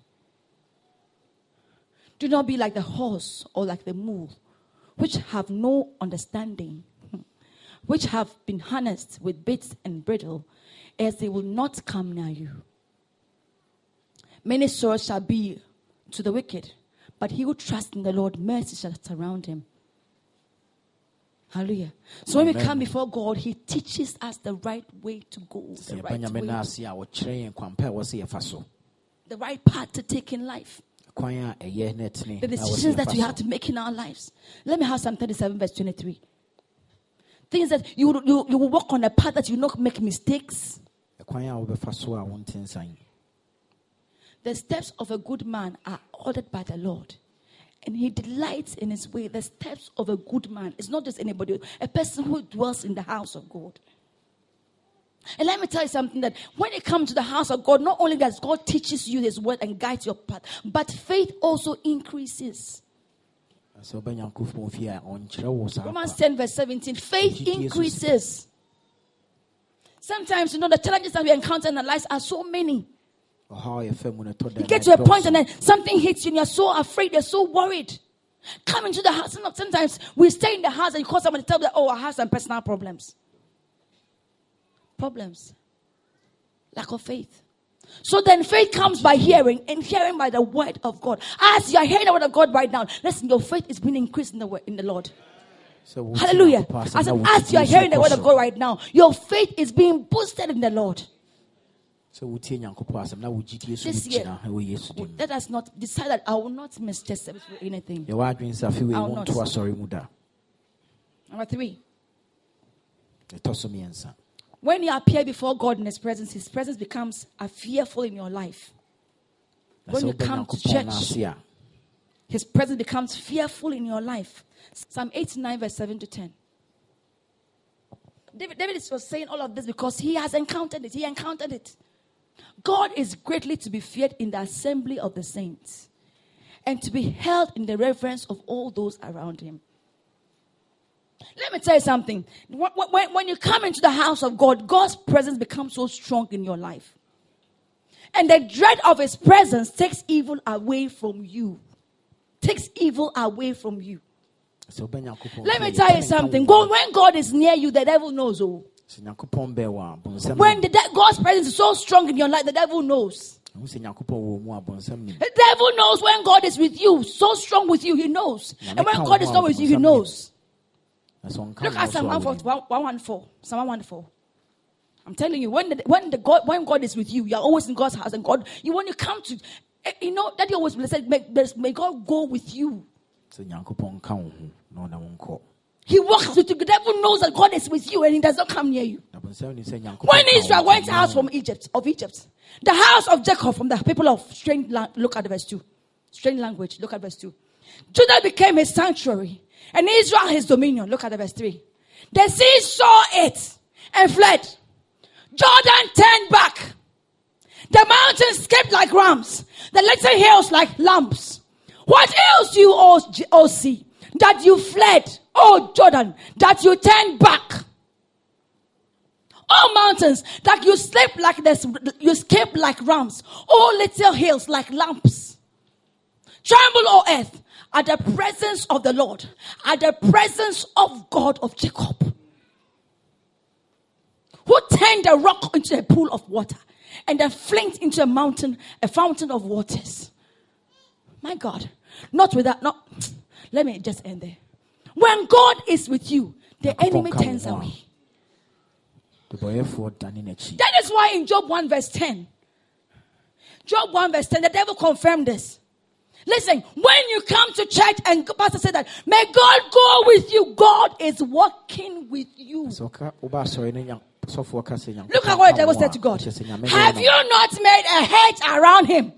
Do not be like the horse or like the mule, which have no understanding, which have been harnessed with bits and bridle, as they will not come near you. Many sorrows shall be to the wicked, but he who trusts in the Lord, mercy shall surround him. Hallelujah. So when we come before God, He teaches us the right way to go, the right, way, no ase a wɔkyerɛ yɛn kwan pa a ɛwɔ sɛ yɛfa so the right path to take in life, kwan a ɛyɛ na ɛtene the na ɛwɔ sɛ decisions that we have to make in our lives. Let me have Psalm 37, verse 23. Things that you, will- you, you will walk on a path that you will not make mistakes. ɛkwan a wobɛfa so a wonte nsan The steps of a good man are ordered by the Lord. And he delights in his way. The steps of a good man. It's not just anybody, a person who dwells in the house of God. And let me tell you something that when you come to the house of God, not only does God teaches you his word and guides your path, but faith also increases. sɛ woba nyankopɔn fie a ɔnkyerɛ wo saa Romans 10, verse 17. Faith Thank you, Jesus. increases. Sometimes, you know, the challenges that we encounter in our lives are so many. ɔhaw a yɛfa mu no ɛtɔ da You get to a point and then something hits you and you're so afraid, you're so worried. Come into the house. Sometimes we stay in the house and you call someone to tell them, oh, I have some personal problems. Problems. Lack of faith. So then faith comes by hearing and hearing by the word of God. As you are hearing the word of God right now, listen, your faith is being increased in the word in the Lord. Wotie Hallelujah. As, as you are hearing the word of. God right now, your faith is being boosted in the Lord. sɛ wotie nyankopɔn asɛm na wogyidie so This year, wogyina ɛwɔ yesu dim Let us not decide that I will not miss church service for anything. yɛwɔ adwene sɛ afei wei I'll not. wonto asɔre mu da Number three. Ɛtɔ so mmiɛnsa When you appear before God in His presence, His presence becomes a fearful in your life. When you come to church, His presence becomes fearful in your life. Psalm 89, verse 7 to 10. David, David was saying all of this because he has encountered it. He encountered it. God is greatly to be feared in the assembly of the saints and to be held in the reverence of all those around him. Let me tell you something. When, when, when you come into the house of God, God's presence becomes so strong in your life. And the dread of his presence takes evil away from you. Takes evil away from you. Let me tell you something. God, when God is near you, the devil knows. Oh. sɛ nyankopɔn bɛɛ wɔ a bonsɛm When the de- God's presence is so strong in your life, the devil knows. hu sɛ nyankopɔn wɔ mu a bonsɛm nim The devil knows when God is with you, so strong with you, he knows. And when God is not with you, he knows. Look at Psalm a 114. Psalm 114. I'm telling you, when the, when the God when God is with you, you're always in God's house, and God, you when you come to, eh, you know, that He always said, may, may God go with you. sɛ nyankopɔn nka wo ho na ɔna wo nkɔ He walks with you. The devil knows that God is with you, and he does not come near you. na bonsɛm nim sɛ nyankopɔn When Israel went out from Egypt, of Egypt, the house of Jacob from the people of strange land, look at verse 2. Strange language, look at verse 2. Judah became a sanctuary, and Israel his dominion. Look at the verse 3. The sea saw it and fled. Jordan turned back. The mountains skipped like rams, the little hills like lambs. What else do you, all, o sea, that you fled, O Jordan, that you turned back? all mountains that you sleep like this, you escape like rams, all little hills like lamps. Tremble, O earth, at the presence of the Lord, at the presence of God of Jacob, who turned a rock into a pool of water and a flint into a mountain, a fountain of waters. My God, not without, not, let me just end there. When God is with you, the enemy turns away. debɔyɛfoɔ dane n'akyi That is why in Job 1 verse 10, Job 1 verse 10, the devil confirmed this. Listen, when you come to church and pastor said that, may God go with you. God is working with you. sɛ woka woba asɔre no nya- sɔfoɔ ka sɛ Look at what the devil said to God. ɛkyerɛ sɛ Nyame ne Have you not made a hedge around him,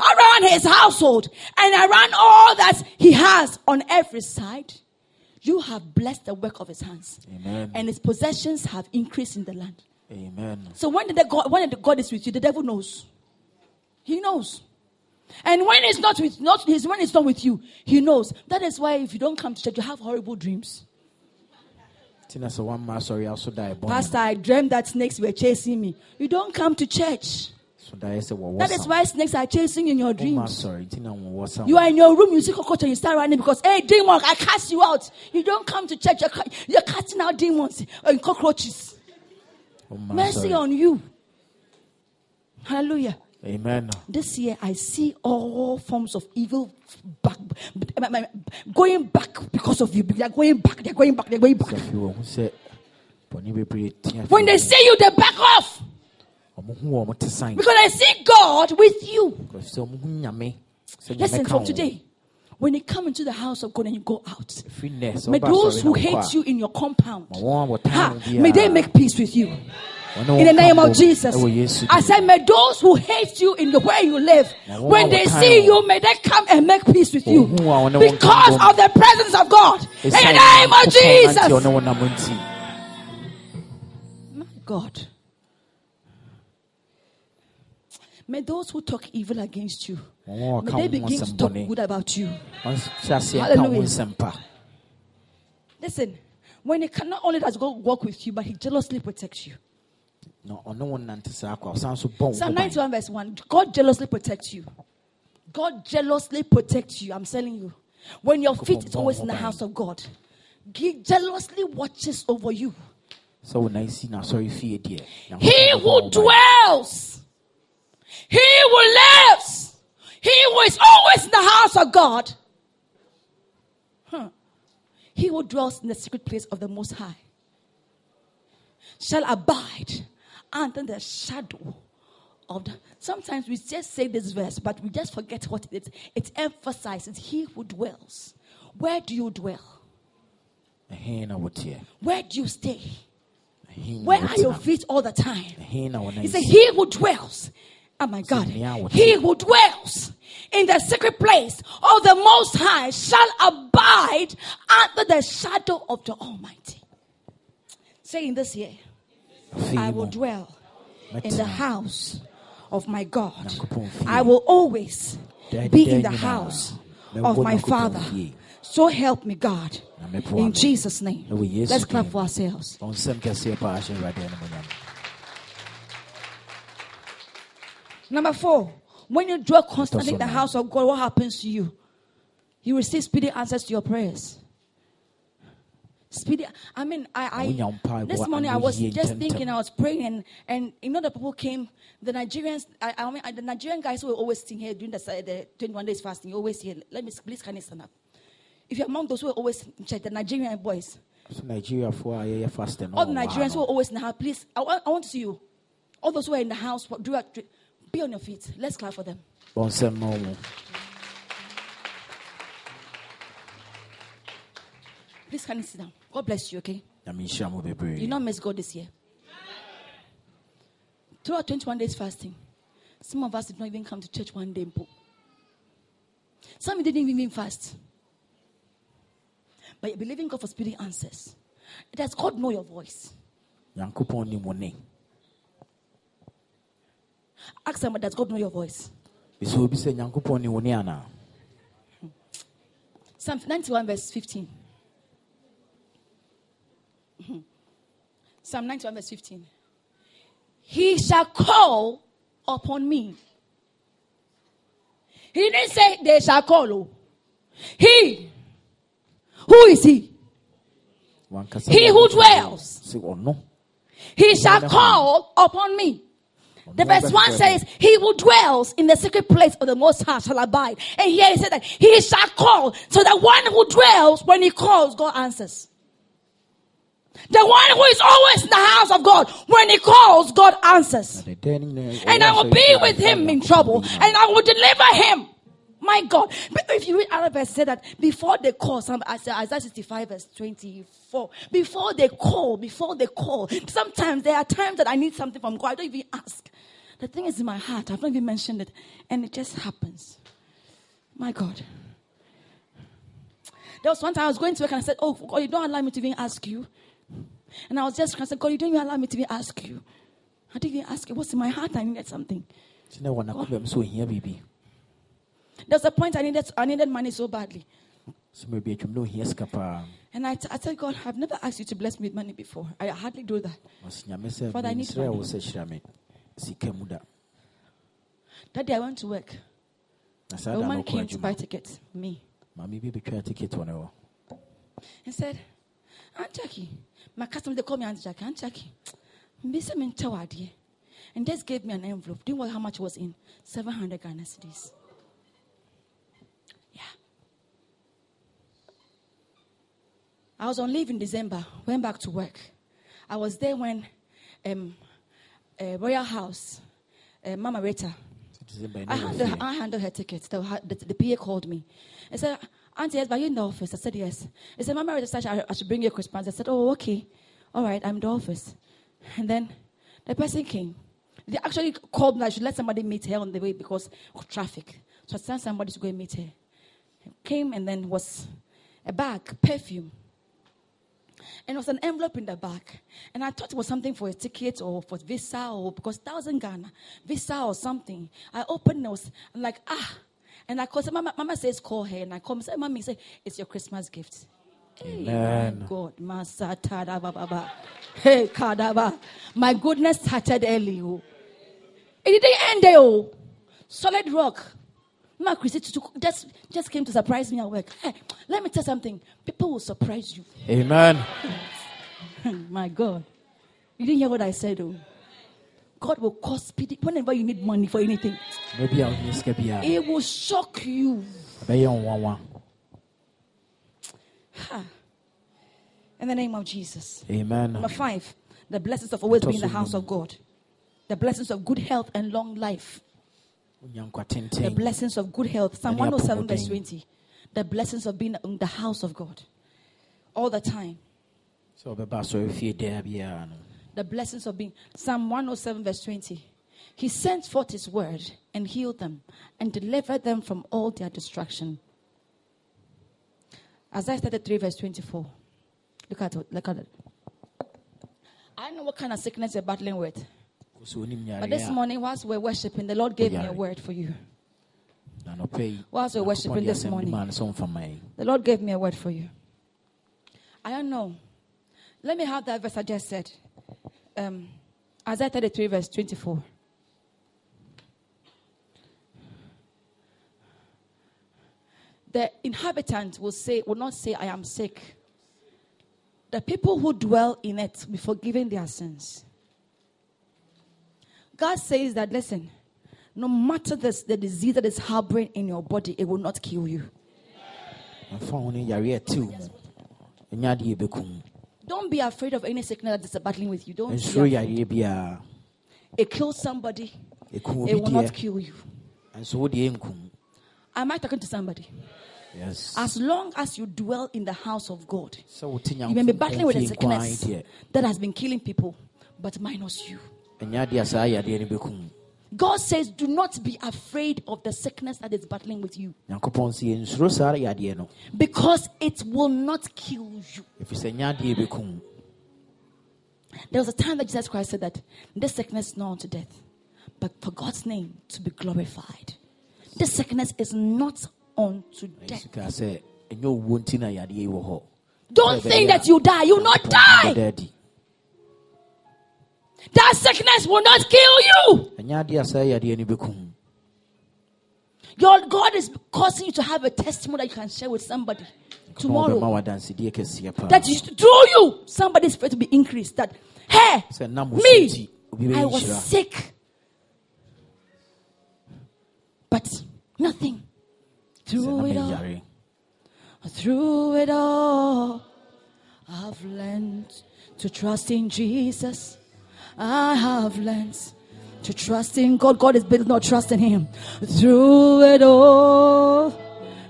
around his household, and around all that he has on every side? You have blessed the work of his hands, Amen. and his possessions have increased in the land. Amen. So when the God, when the God is with you, the devil knows. He knows. And when it's not with not his when he's not with you, he knows. That is why if you don't come to church, you have horrible dreams. nti na sɛ woamma asɔre a so da ɛbɔne Pastor, I dreamed that snakes were chasing me. You don't come to church. so daeɛ sɛ That is why snakes are chasing in your dreams. na wɔwɔ You are in your room, you see cockroach, and you start running because, hey, demon, I cast you out. You don't come to church, you're, you're casting out demons and cockroaches. Womma Mercy asɔre. on you. Hallelujah. Amen This year, I see all forms of evil back, going back because of you. They're going back, they're going back, they're going back. sɛ afei wɔhu sɛ bɔne bebree tea When they see you, they back off ɔmo hu wɔ ɔmo te because I see God with you. sɛ ɔmo hu nyame sɛ nyame Listen, from today, when you come into the house of God and you go out, Ɛfiri nnɛ, sɛ may those who hate you in your compound, ma wɔn a wɔtan ha, may they make peace with you. In the name of Jesus. I said, may those who hate you in the way you live, when they see you, may they come and make peace with you. Ohun a wɔne wo nka Because of the presence of God. In the name of Jesus. ɔne wo nam nti. My God. May those who talk evil against you, may they begin to talk good about you. Wɔnhyɛ aseɛ nka wo ho Hallelujah. Listen, when he can, not only does God walk with you, but he jealously protects you. Na ɔne wo nante saa kɔ a, ɔsan so bɔ wo ho Psalm ban. 91 verse 1. God jealously protects you. God jealously protects you. I'm telling you. When your feet is always in the house of God, He jealously watches over you. sɛ wo nan si n'asɔre fie deɛ Nyankopɔn He who dwells, he who lives, he who is always in the house of God, huh, he who dwells in the secret place of the Most High shall abide under the shadow of the. Sometimes we just say this verse, but we just forget what it is. It emphasizes he who dwells. Where do you dwell? Ɛhe na woteɛ? Where do you stay? Where are your feet all the time? Ɛhe na wo He said. He who dwells, oh my God, he who dwells in the secret place of the Most High shall abide under the shadow of the Almighty. Saying this year, I will dwell in the house of my God. I will always be in the house of my father. So help me, God. In. Jesus' name. Let's clap for ourselves. Wɔn nsɛm kɛseɛ paa hyɛ Awurade animuonyam. Number four, when you dwell constantly in the house of God, what happens to you? You receive speedy answers to your prayers. Speedy. I mean, I, I this morning I was just thinking, I was praying, and, and you know the people came. The Nigerians, I, I mean, the Nigerian guys who were always sitting here during the, the 21 days fasting. Always here. Let me please can you stand up? If you're among those who were always in church, the Nigerian boys, So Nigeriafoɔ a yɛyɛ fast no all the Nigerians who are always in the house, please, I want, I want to see you. All those who are in the house, do be on your feet. Let's clap for them. Wɔn nsɛm no. Please can you sit down? God bless you, okay? Nyame nhyira mo bebree. You not miss God this year. Throughout 21 days fasting, some of us did not even come to church one day. Some didn't even fast. But you're believing God for speedy answers. Does God know your voice? Nyankopɔn nim wo ne. Ask somebody, does God know your voice? Bisɛ obi sɛ Nyankopɔn nim wo ne anaa? Hmm. Psalm 91, verse 15. Psalm 91, verse 15. He shall call upon me. He didn't say they shall call. oh. He. Who is he? He who dwells. He shall call upon me. The verse 1 says, He who dwells in the secret place of the Most High shall abide. And here he said that He shall call. So the one who dwells, when he calls, God answers. The one who is always in the house of God, when he calls, God answers. And I will be with him in trouble, and I will deliver him. My God. If you read other verse, say that before they call, some I said, Isaiah 65 verse 24, before they call, before they call, sometimes there are times that I need something from God. I don't even ask. The thing is in my heart. I've not even mentioned it. And it just happens. My God. There was one time I was going to work and I said, Oh, God, you don't allow me to even ask you. And I was just, I said, God, you don't even allow me to even ask you. I didn't even ask you. What's in my heart? I needed something. Nti na wɔ n'akoma mu sɛ ohia biribi. There was a point I needed, I needed money so badly. So mmerɛ bi atwam na ohia sika paa. And I, t- I said, God, I've never asked you to bless me with money before. I hardly do that. Father, I need money. sɛ hyira me sika. That day I went to work. A woman came to buy tickets, me, Maame bi betwaa ticket wɔ ne and said, Aunt Jackie, my customer, they call me Aunt Jackie. Aunt Jackie, me say me nkyɛ wo adeɛ." and just gave me an envelope. Do you know how much was in? 700 Ghana cedis. Yeah. I was on leave in December, went back to work. I was there when um, uh, Royal House, uh, Mama Rita, I handled. I handled her tickets. The, the, the PA called me. I said, Auntie, yes, are you in the office? I said, yes. He said, Mama, I should bring you a Christmas. I said, oh, okay. All right, I'm in the office. And then the person came. They actually called me. I should let somebody meet her on the way because of traffic. So I sent somebody to go and meet her. Came and then was a bag, perfume. And it was an envelope in the back. And I thought it was something for a ticket or for visa or because thousand Ghana, visa or something. I opened it, was I'm like, ah. And I called her, Mama, Mama says, call her. And I called her, say, Mommy, say, it's your Christmas gift. Hey, Amen. my God. Masata. Hey, Kadaba. My goodness started early. Oh. It didn't end there. Oh. Solid rock. My Chrissy took- just, just came to surprise me at work. Hey, let me tell you something. People will surprise you. Amen. My God. You didn't hear what I said, though. God will cause speedy whenever you need money for anything. Mmerɛ bi a ohia sika It will shock you. ɛbɛyɛ wo. Ha. In the name of Jesus. Amen. Number five, the blessings of always being in the house of God. The blessings of good health and long life. The blessings of good health. Psalm Any 107, verse 20. The blessings of being in the house of God. All the time. Sɛ ɔbɛba asɔre fie daa biara no. the blessings of being. Psalm 107, verse 20. He sent forth his word and healed them and delivered them from all their destruction. Isaiah 33, verse 24. Look at it. Look at it. I don't know what kind of sickness you're battling with. Wo sɛ onim But this morning, whilst we're worshiping, the Lord gave me a word for you. na anɔpɛ yi Whilst we're worshiping this morning. maa no sɛ ɔmfa ma yɛn. The Lord gave me a word for you. I don't know. Let me have that verse I just said. Um, Isaiah 33, verse 24. The inhabitant will say, will not say, I am sick. The people who dwell in it will be forgiven their sins. God says that, listen, no matter this, the disease that is harboring in your body, it will not kill you. Mfa ho no yare ɛte wo mu. Ɛnyɛ adeɛ ɛbɛku mu. Don't be afraid of any sickness that is battling with you. Don't be Nsuro afraid. biara. It kills somebody. It will not deɛ. kill you. Nso wo deɛ. Am I talking to somebody? Yes. As long as you dwell in the house of God, Sɛ wote you may be battling with a fie nko ara sickness deɛ, that has been killing people, but minus you. ɛnyɛ adeɛ a saa yareɛ no bɛku mu. God says, do not be afraid of the sickness that is battling with you Nyankopɔn sɛ yɛnsuro saa yadeɛ no. because it will not kill you. Ɛfiri sɛ ɛnyɛ adeɛ ɛbɛku mu. There was a time that Jesus Christ said that this sickness is not unto death, but for God's name to be glorified. This sickness is not unto death. Sika sɛ ɛnyɛ owuo nti na yadeɛ yi wɔ hɔ. Don't think that you die. You will not die. That sickness will not kill you. ɛnyɛ adeɛ a saa yadeɛ no bɛku mu. Your God is causing you to have a testimony that you can share with somebody tomorrow. That is wo adansedie kɛseɛ paa. That you, through you, somebody's faith to be increased. That, hey, Sɛ nam wo me, I was sick. But nothing. Through it all, through it all, I've learned to trust in Jesus. I have learned to trust in God. God is built not trust in Him. Through it all,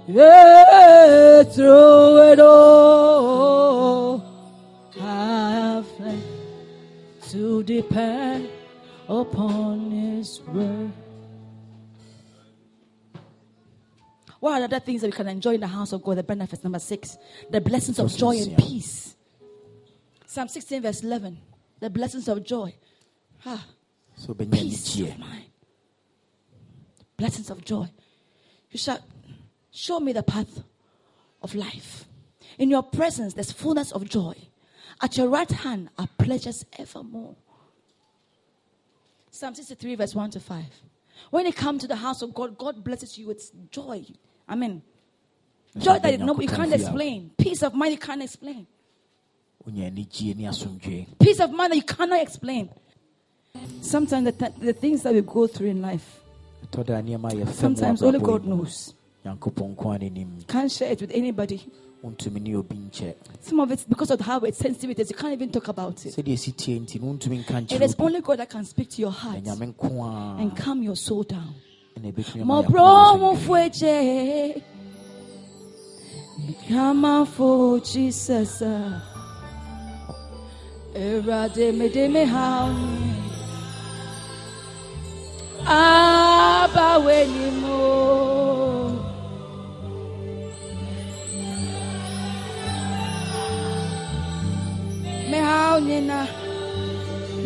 yeah, through it all, I have learned to depend upon His word. What are the other things that we can enjoy in the house of God? The benefits. Number six, the blessings of joy and peace. Psalm 16, verse 11. The blessings of joy. Ah, So peace of mind. Blessings of joy. You shall show me the path of life. In your presence, there's fullness of joy. At your right hand are pleasures evermore. Psalm 63, verse 1 to 5. When you come to the house of God, God blesses you with joy. Amen. Joy that you, know, you can't explain. Peace of mind you can't explain. Peace of mind that you cannot explain. Sometimes the, th- the things that we go through in life, ɛtɔ da nneɛma yɛ fam wɔ sometimes only God knows. nyankopɔn nko a n'anim Can't share it with anybody. wontumi ne obi nkyɛ Some of it's because of how it's sensitive it is. You can't even talk about it. sɛdeɛ ɛsi tie nti no wontumi nka It is only God that can speak to your heart na nyame nko a and calm your soul down. ɛna ɛbɛtumi ama Mo bro yɛakoma mo asomdwoe. fweje. Come on for Jesus. Erade me de me hauni. Aba we ni mo. Me hauni na.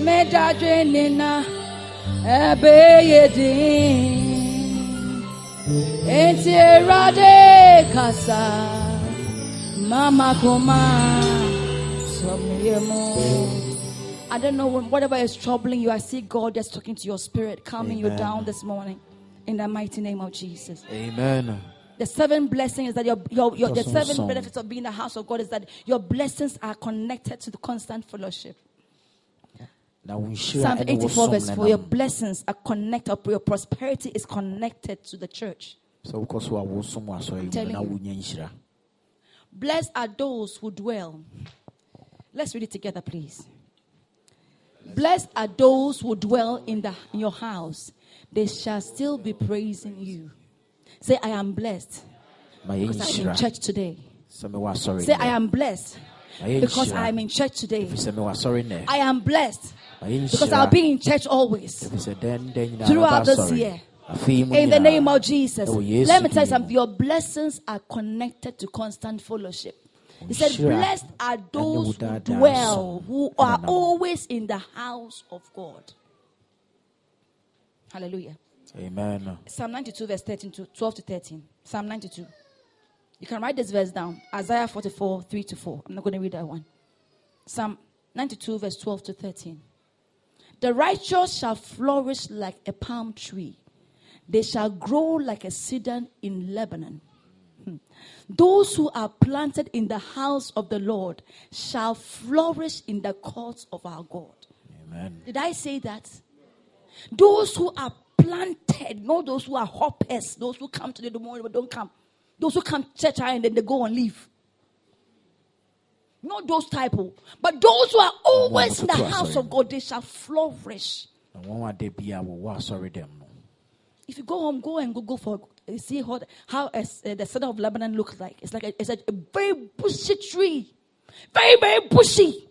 Me dadwe ni na. Ebe ye din. Enti erade kasa. Mama koma. Somyemo. I don't know whatever is troubling you. I see God just talking to your spirit, calming you down this morning. In the mighty name of Jesus. amen The seven blessings that your, your, your the seven song. benefits of being in the house of God is that your blessings are connected to the constant fellowship. na wo nhyira Psalm 84 verse no 4 Your blessings are connected, your prosperity is connected to the church. sɛ so a wosom wɔ telling you. Blessed are those who dwell. Let's read it together, please. Blessed are those who dwell in, the, in your house. They shall still be praising you. Say, I am blessed because I'm in church today. sɛ mewɔ asɔre Say. I am blessed because I'm in church today. ɛfiri sɛ mewɔ asɔre nnɛ I am blessed because I'll be in church always. ɛfiri sɛ dɛn dɛn nyinaa Throughout this year. In the name of Jesus. Let me tell you something. Your blessings are connected to constant fellowship. He said, Blessed are those who ɛne wo daadaa dwell, who are always in the house of God. Hallelujah. Amen. Psalm 92, verse 13 to 12 to 13. Psalm 92. You can write this verse down. Isaiah 44, 3 to 4. I'm not going to read that one. Psalm 92, verse 12 to 13. The righteous shall flourish like a palm tree, they shall grow like a cedar in Lebanon. Those who are planted in the house of the Lord shall flourish in the courts of our God. Amen. Did I say that? Those who are planted, not those who are hoppers, those who come to the morning but don't come. Those who come to church and then they go and leave. Not those type of, but those who are always in the house of God, they shall flourish. If you go home, go and go, go for see how, how uh, the cedar of Lebanon looks like. It's like a, it's a, a very bushy tree, very very bushy.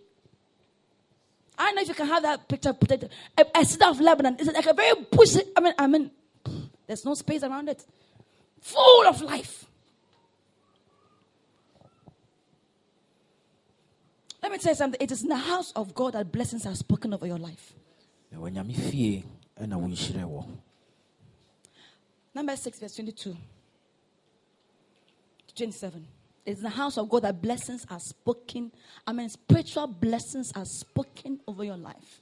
I don't know if you can have that picture. It, a, a cedar of Lebanon. It's like a very bushy. I mean, I mean, there's no space around it. Full of life. Let me tell you something. It is in the house of God that blessings are spoken over your life. Number 6, verse 22 to 27. It's in the house of God that blessings are spoken. I mean, spiritual blessings are spoken over your life.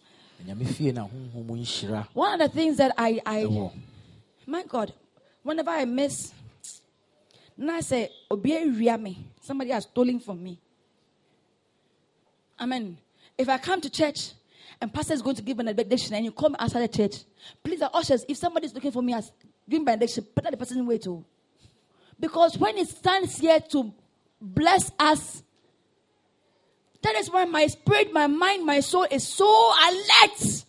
One of the things that I, I my God, whenever I miss, and I say, me. somebody has stolen from me. I mean, if I come to church and pastor is going to give an benediction and you come outside the church, please, the ushers, if somebody is looking for me as giving benediction, that the person way too. Oh. Because when he stands here to bless us, that is why my spirit, my mind, my soul is so alert.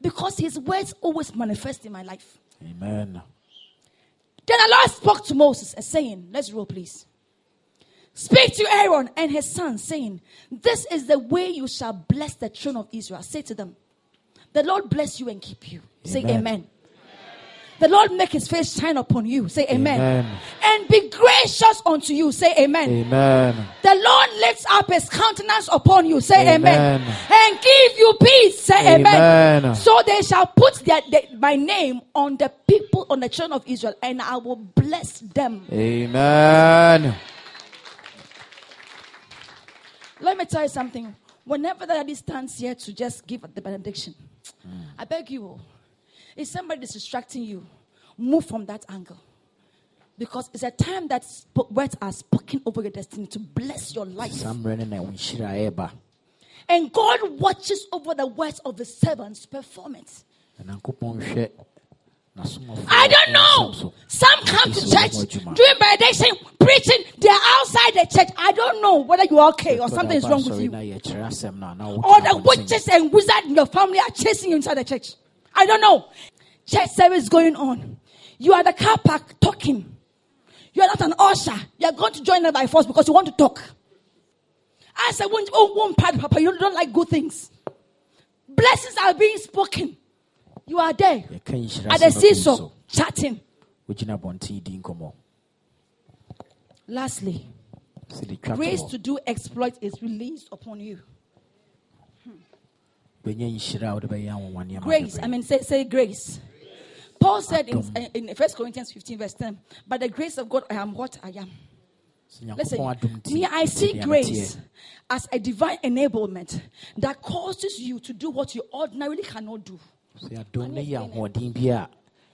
Because his words always manifest in my life. Amen. Then the Lord spoke to Moses, and saying, Let's roll, please. Speak to Aaron and his sons, saying, This is the way you shall bless the children of Israel. Say to them, The Lord bless you and keep you. Amen. Say amen. The Lord make his face shine upon you. Say amen. amen. And be gracious unto you. Say amen. Amen. The Lord lifts up his countenance upon you. Say amen. amen. And give you peace. Say amen. amen. So they shall put their, their, my name on the people, on the children of Israel, and I will bless them. Amen. Let me tell you something. Whenever the daddy stands here to just give the benediction, mm. I beg you, if somebody is distracting you, move from that angle. Because it's a time that words are spoken over your destiny to bless your life. And God watches over the words of the servants' performance. I don't know. Some come to church doing benediction, preaching. They're outside the church. I don't know whether you're okay or something is wrong with you. Or the witches and wizards in your family are chasing you inside the church. I don't know. Church service going on. You are the car park talking. You are not an usher. You are going to join them by force because you want to talk. I said, oh, one part, Papa, you don't like good things. Blessings are being spoken. You are there at the seesaw chatting. Lastly, grace to do exploit is released upon you. Grace, I mean, say, say grace. Paul said in, in 1 Corinthians 15, verse 10, By the grace of God, I am what I am. Listen, me, I see grace as a divine enablement that causes you to do what you ordinarily cannot do. Sɛ yɛadom ne yɛ ahoɔden bi a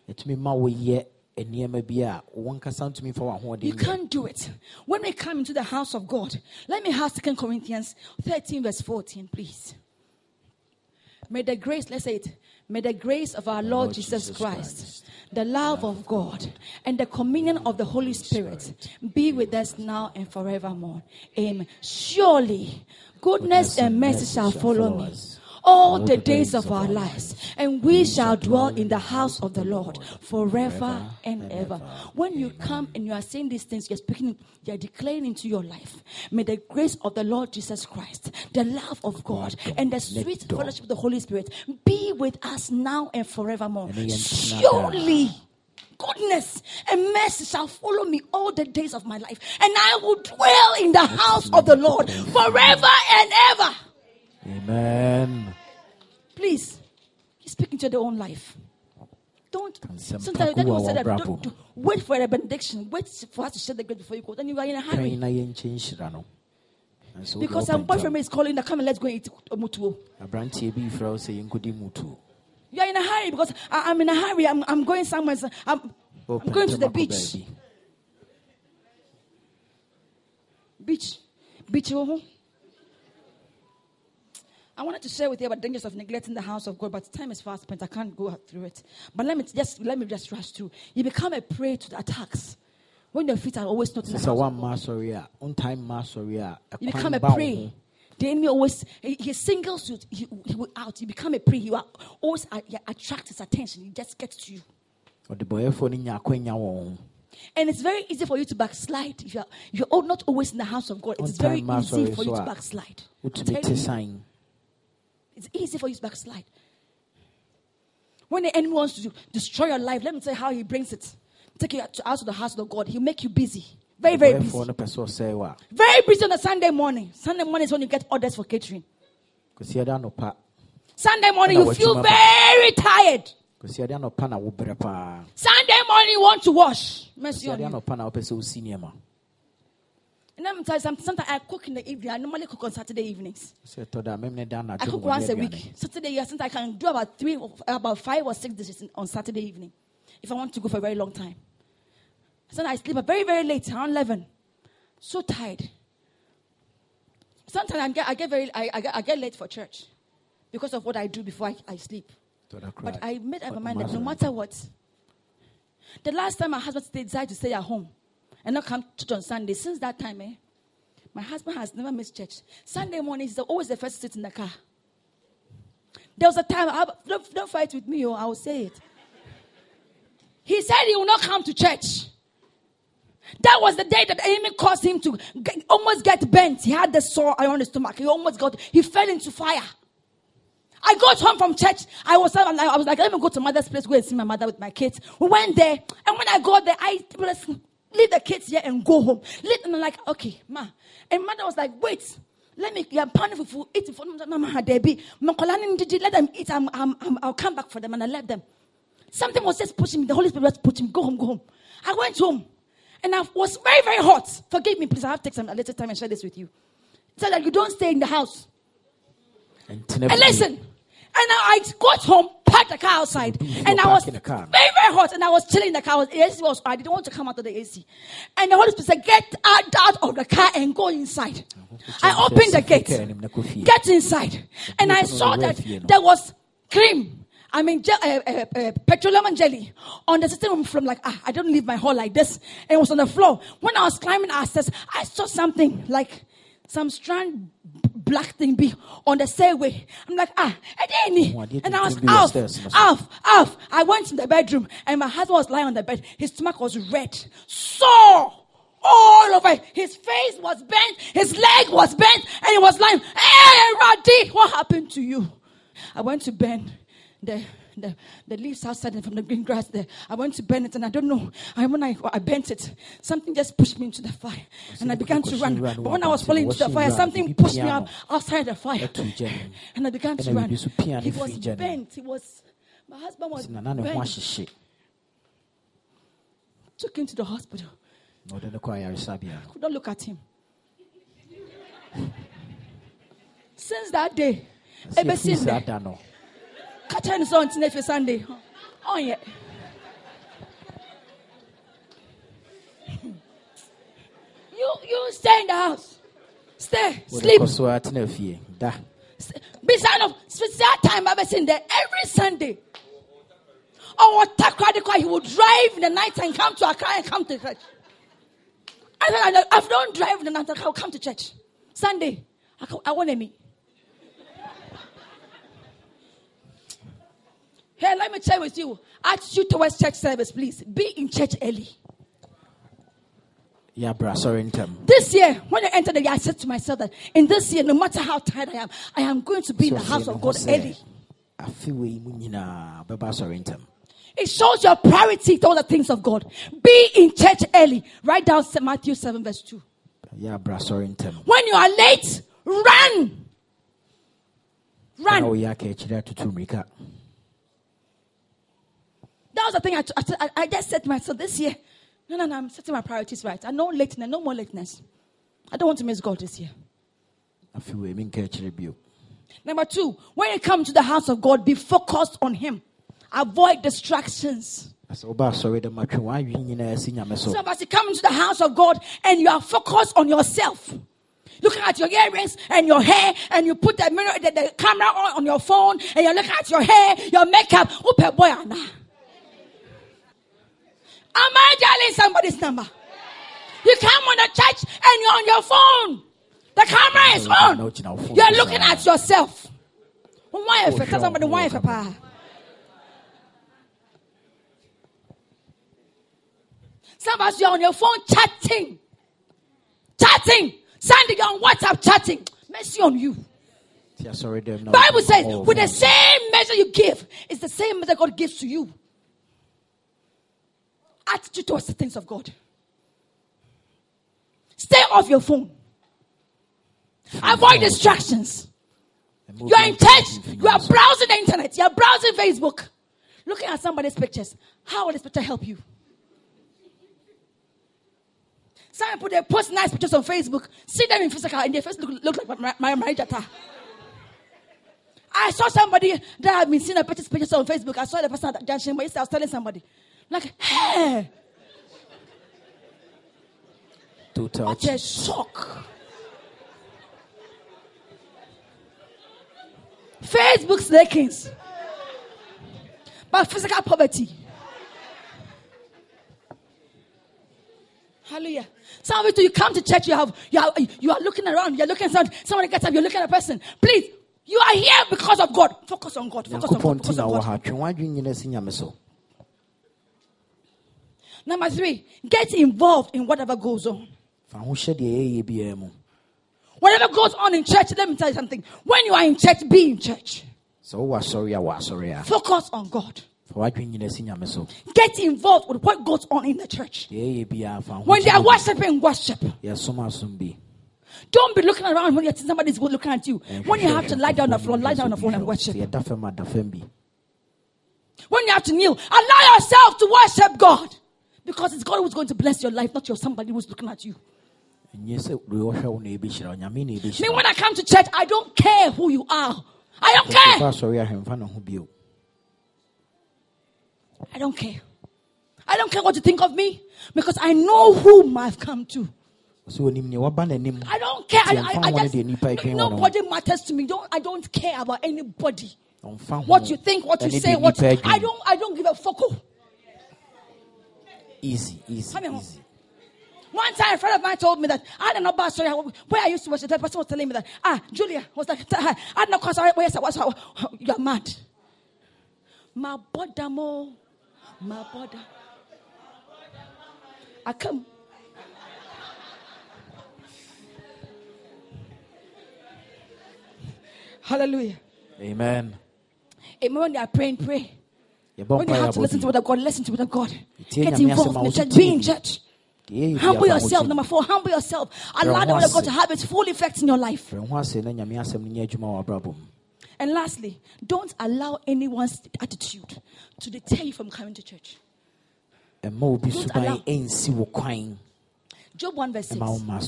ɛtumi ma woyɛ nneɛma bi a wankasa ntumi fa w'ahoɔden you can't do it. When we come into the house of god let me have second corinthians 13 verse 14 please may the grace let's say it May the grace of our Lord, Lord Jesus, Jesus Christ, Christ, the love of God, and the communion of the Holy Spirit be with us now and forevermore. Amen. Surely, goodness and mercy shall follow me all the days of our lives, and we shall dwell in the house of the Lord forever and ever. When you come and you are saying these things, you're speaking, you're declaring into your life. May the grace of the Lord Jesus Christ, the love of God, and the sweet fellowship of the Holy Spirit be with us now and forevermore. Surely goodness and mercy shall follow me all the days of my life, and I will dwell in the house of the Lord forever and ever. Amen. Please, he's speaking to their own life. don't. Sometimes ko will say that don't, don't- wait for a benediction. Wait for us to share the grace before you go. Then you are in a hurry na yɛnkyɛ nhyira no Nanso wode because some boyfriend is calling. Come and let's go eat mutuo. aberanteɛ bi frɛ wo sɛ yɛnkɔdi mutuo You are in a hurry because I, am in a hurry. I'm, I'm going somewhere. so I'm, I'm going to the beach. Beach. Beach. oh. oh. I wanted to share with you about dangers of neglecting the house of God, but time is fast spent. I can't go through it. But let me just let me just rush through. You become a prey to the attacks when your feet are always not in the house. woamma asɔre a wontae mma asɔre a You become a prey. The enemy always he, he singles you. He, he will out. You become a prey. You are always uh, you attract his attention. He just gets to you. ɔde bɔyɛfoɔ no nya akwanya wɔ ho And it's very easy for you to backslide if you're you're not always in the house of God. It's very easy for you to backslide. I'm wotumi telling te you. san It's easy for you to backslide. When the enemy wants to destroy your life, let me tell you how he brings it. Take you out of the house of God. He'll make you busy. Very, very busy. Very busy on a Sunday morning. Sunday morning is when you get orders for catering. Sunday morning, you feel very tired. Sunday morning, you want to wash. Mercy on you. And let me tell you something. Sometimes I cook in the evening. I normally cook on Saturday evenings. sɛ ɛtɔ da memne da I cook once a week. Saturday, yes, since I can do about three, about five or six dishes on Saturday evening, if I want to go for a very long time. Sometimes I sleep very, very late, around eleven. So tired. Sometimes I get, I get very, I, I, get, I get late for church because of what I do before I, I sleep. But. I made up my mind that no matter what, the last time my husband stayed, decided to stay at home and not come to church on Sunday, since that time, eh, my husband has never missed church. Sunday morning, he's always the first sit in the car. There was a time, I, don't, don't fight with me, oh, I will say it. He said he will not come to church. That was the day that the enemy caused him to get, almost get bent. He had the sore on his stomach. He almost got, he fell into fire. I got home from church. I was, I was like, let me go to mother's place, go and see my mother with my kids. We went there, and when I got there, I leave the kids here and go home. Leave, and I'm like, okay, ma. And mother was like, wait, let me, yeah, pan for food, eat for them. Let them eat. I'm, I'm, I'm, I'll come back for them, and I left them. Something was just pushing me. The Holy Spirit was pushing me. Go home, go home. I went home, and I was very, very hot. Forgive me, please. I have to take some a little time and share this with you. So that you don't stay in the house. And fie. listen, and I, got home, parked the car outside, and I was parking the car. very, very hot, and I was chilling in the car. The AC was, I didn't want to come out of the AC. And the Holy Spirit said, Get out, out of the car and go inside. I opened the gate, get inside, and I saw that there was cream. I mean, je- uh, uh, uh, petroleum and jelly on the sitting room floor. I'm like, ah, I don't leave my hall like this. And it was on the floor. When I was climbing upstairs, I saw something like some strand black thing be on the stairway. I'm like, ah. Oh, And I was off, upstairs, off, off. I went to the bedroom and my husband was lying on the bed. His stomach was red, sore all over. His face was bent, his leg was bent, and he was lying. Hey, Radhi, what happened to you? I went to bend the, the, the leaves outside and from the green grass there. I went to bend it, and I don't know. I, when I, I bent it, something just pushed me into the fire, and I began to run. But when I was falling into the fire, something pushed me up outside the fire, and I began to run. He was firi gya no mu. bent. He was. My husband was Sɛ nana ne ho bent. Took him to the hospital. na ɔde no kɔ ayaresabea Could not look at him. Since that day, ever since then, da no catch him on Tenefe Sunday. Oh yeah. You you stay in the house. Stay. Sleep. kɔ so a tena fie da Beside of special time I've seen there every Sunday. Oh, what Takradikwa, he would drive in the night and come to Accra and come to church. I said, I, don't drive in the night, I'll come to church. Sunday, I want to meet. Hey, let me share with you. Attitude towards church service, please. Be in church early. yɛabra asɔre ntam This year, when I entered the year, I said to myself that in this year, no matter how tired I am, I am going to be in the house of God early. afe wei mu nyinaa bɛba asɔre ntam It shows your priority to all the things of God. Be in church early. Write down Matthew 7, verse 2. yɛabra asɔre ntam When you are late, run. Run. woyɛ aka akyiri atoto mmirika That was the thing I, I, just said to myself this year. No, no, no, I'm setting my priorities right. I know lateness, no more lateness. I don't want to miss God this year. Number two, when you come to the house of God, be focused on Him. Avoid distractions. Some of us come into the house of God and you are focused on yourself. Looking at your earrings and your hair, and you put the mirror, the, the camera on, on your phone, and you're looking at your hair, your makeup. Upe boy, Anna. Am I dialing somebody's number? You come on the church and you're on your phone. The camera is on. You're looking at yourself. Why if it- tell somebody why if? Some of us you're on your phone chatting. Chatting. Sending on WhatsApp chatting. Mercy on you. Nti asɔre dɛm na Bible says, with the same measure you give, it's the same measure God gives to you. Attitude towards the things of God. Stay off your phone. Avoid distractions. You are in church. You are browsing the internet. You are browsing Facebook. Looking at somebody's pictures. How will this picture help you? Some people they post nice pictures on Facebook. See them in physical, and their face look, look like my, my. I saw somebody that I've been seeing a pictures, pictures on Facebook. I saw the person at that junction. I was telling somebody, like, hey, Total what a shock. Facebook snakings. But physical poverty. Hallelujah. Some of you, you come to church, you have, you are, you are looking around, you're looking at someone, somebody gets up, you're looking at a person. Please, you are here because of God. Focus on God. Focus on God. Focus on God. ha twe w'adwene nyina si nyame so Number three, get involved in whatever goes on. fa ho hyɛ deɛ ɛyɛyɛ biara mu Whatever goes on in church, let me tell you something. When you are in church, be in church. asɔre a wɔ Focus on God. fa w'adwene nyina si nyame so Get involved with what goes on in the church. deɛ ɛyɛ biara fa ho When they are worshiping, worship. yɛsom asom bi Don't be looking around when you're somebody's looking at you. When you have to lie down on the floor, lie down on the floor and worship. yɛda fam a da fam bi When you have to kneel, allow yourself to worship God. Because it's God who's going to bless your life, not your somebody who's looking at you. ɛnyɛ sɛ deɛ wɔhwɛ wo na ɛbɛhyira wo nyame na Me, when I come to church, I don't care who you are. I don't care. asɔre a hwɛmfa ne ho bio I don't care. I don't care what you think of me because I know whom I've come to. sɛ onim neɛ waba n'anim I don't care. I, I, I just, deɛ nnipa adwene wɔ no nobody matters to me. Don't, I don't care about anybody. What you think, what you say, what I don't, I don't give a fuck. Easy easy easy One time, a friend of mine told me that I had an about sorry where I used to worship. That person was telling me that ah, Julia was like, I had no cause. Where I was, you're mad. My body mo, my body. I come. Hallelujah. amen Amen. When you are praying, pray. When you have to listen to what God, listen to what God. Get involved in the church. Be in church. Humble biara fa ho yourself. Number four, humble yourself. Allow the word of God to have its full effect in your life. frɛ ho ase na nyame asɛm no nyɛ adwuma wɔ abrabɔ mu And lastly, don't allow anyone's attitude to deter you from coming to church. Don't allow- ɛnsi wo kwan Job 1 verse 6. ɛma wo ma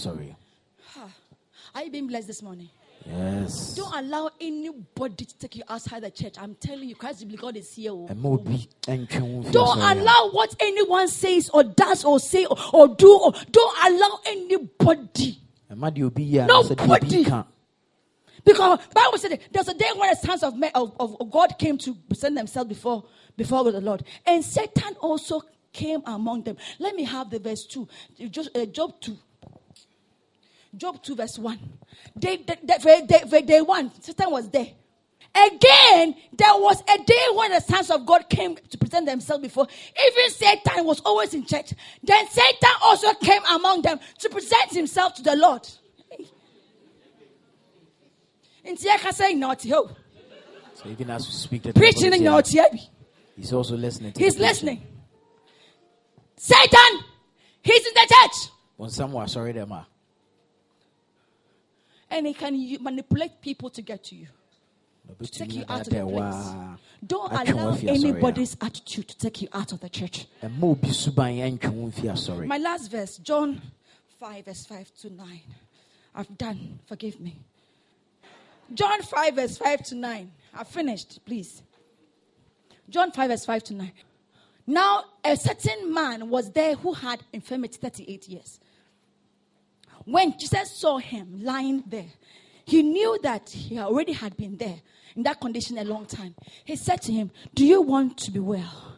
Are you being blessed this morning? Yes Don't allow anybody to take you outside the church. I'm telling you, Christ will be God is here. ɛma obi ɛntwe wo mfi Don't allow what anyone says or does or say or, or do. Or, don't allow anybody. ɛma deɛ obi yɛ anaasɛ deɛ obi Nobody. Because Bible said there's a day when the sons of, men, of, of God came to present themselves before before the Lord, and Satan also came among them. Let me have the verse two, just uh, Job two. Job 2, verse 1. Day, day, day, day, day, day 1, Satan was there. Again, there was a day when the sons of God came to present themselves before. Even Satan was always in church. Then Satan also came among them to present himself to the Lord. Nti yɛka sɛ naughty ho. so even as we speak the Preaching in naughty eh? he's also listening to He's listening. Satan, he's in the church. ɔnsam wɔ asɔre dɛm a And he can manipulate people to get to you. to take you out of the place. Don't allow wo afi asɔre a. anybody's attitude to take you out of the church. ɛmma obi suban ɛntwe wo My last verse, John 5, verse 5 to 9. I've done. Forgive me. John 5, verse 5 to 9. I've finished, please. John 5, verse 5 to 9. Now, a certain man was there who had infirmity 38 years. When Jesus saw him lying there, he knew that he already had been there in that condition a long time. He said to him, Do you want to be well?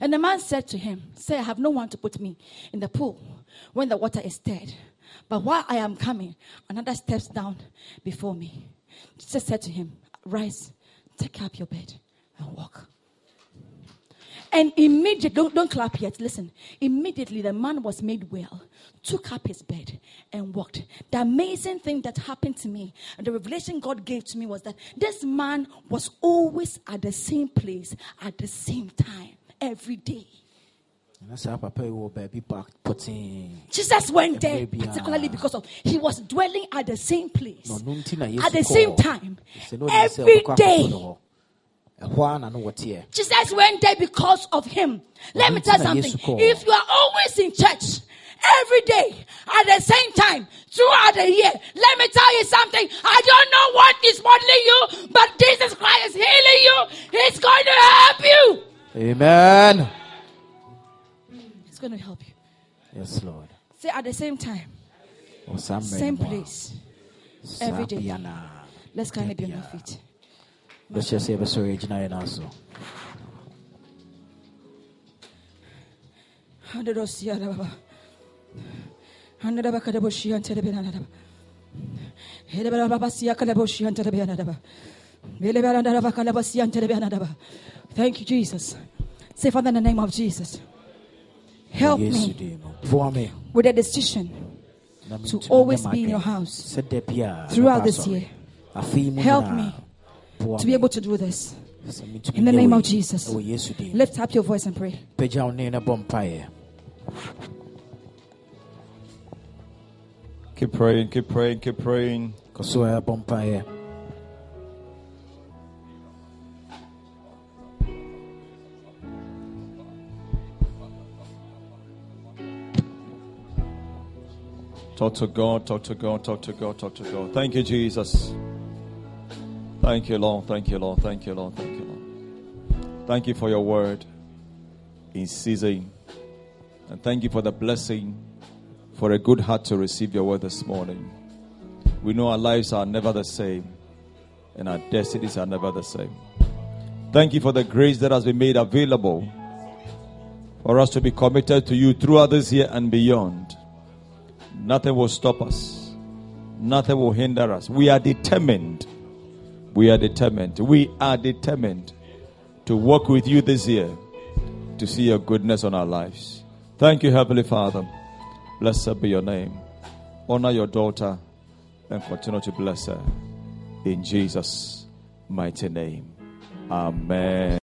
And the man said to him, Say, I have no one to put me in the pool when the water is stirred. But while I am coming, another steps down before me. Jesus said to him, Rise, take up your bed and walk. And immediately, don't, don't clap yet, listen. Immediately, the man was made well, took up his bed, and walked. The amazing thing that happened to me, and the revelation God gave to me was that this man was always at the same place at the same time, every day. na saa papa yi wɔ baabi pa pɔtee Jesus went there particularly because of he was dwelling at the same place na ɔno nti na yesu at the same time Sɛ na ɔnim sɛ every day. Jesus went there because of him. Let me tell you Ɔno nti na something. If you are always in church every day at the same time throughout the year, let me tell you something. I don't know what is bothering you, but Jesus Christ is healing you. He's going to help you. amen He's going to help you. yes lord Say at the same time, same no mu a, place. every day. Let's kindly be on your feet. Bɛhyɛ sɛ yɛbɛsɔre agyina yɛ no so Handadosia baba. Handadaba kadaboshi and telebenadaba. Hedabarabasia kadaboshi and telebenadaba. Velebaranadaba kalabasi and telebenadaba. Thank you, Jesus. Say, Father, in the name of Jesus, help me din mu boa me with a decision to always be in your house sɛ da biara throughout this year. Help me to be able to do this. In the name of Jesus. ɛwɔ yesu din mu. Lift up your voice and pray. pagya wo ne no bɔ mpaeɛ Keep praying, keep praying, keep praying. kɔ so a bɔ mpaeɛ Talk to God, talk to God, talk to God, talk to God. Thank you, Jesus. Thank you, Lord. Thank you, Lord. Thank you, Lord. Thank you, Lord. Thank you for your word in season. And thank you for the blessing for a good heart to receive your word this morning. We know our lives are never the same and our destinies are never the same. Thank you for the grace that has been made available for us to be committed to you throughout this year and beyond. Nothing will stop us. Nothing will hinder us. We are determined. We are determined. We are determined to work with you this year to see your goodness on our lives. Thank you, Heavenly Father. Blessed be your name. Honor your daughter and continue to bless her. In Jesus' mighty name. Amen.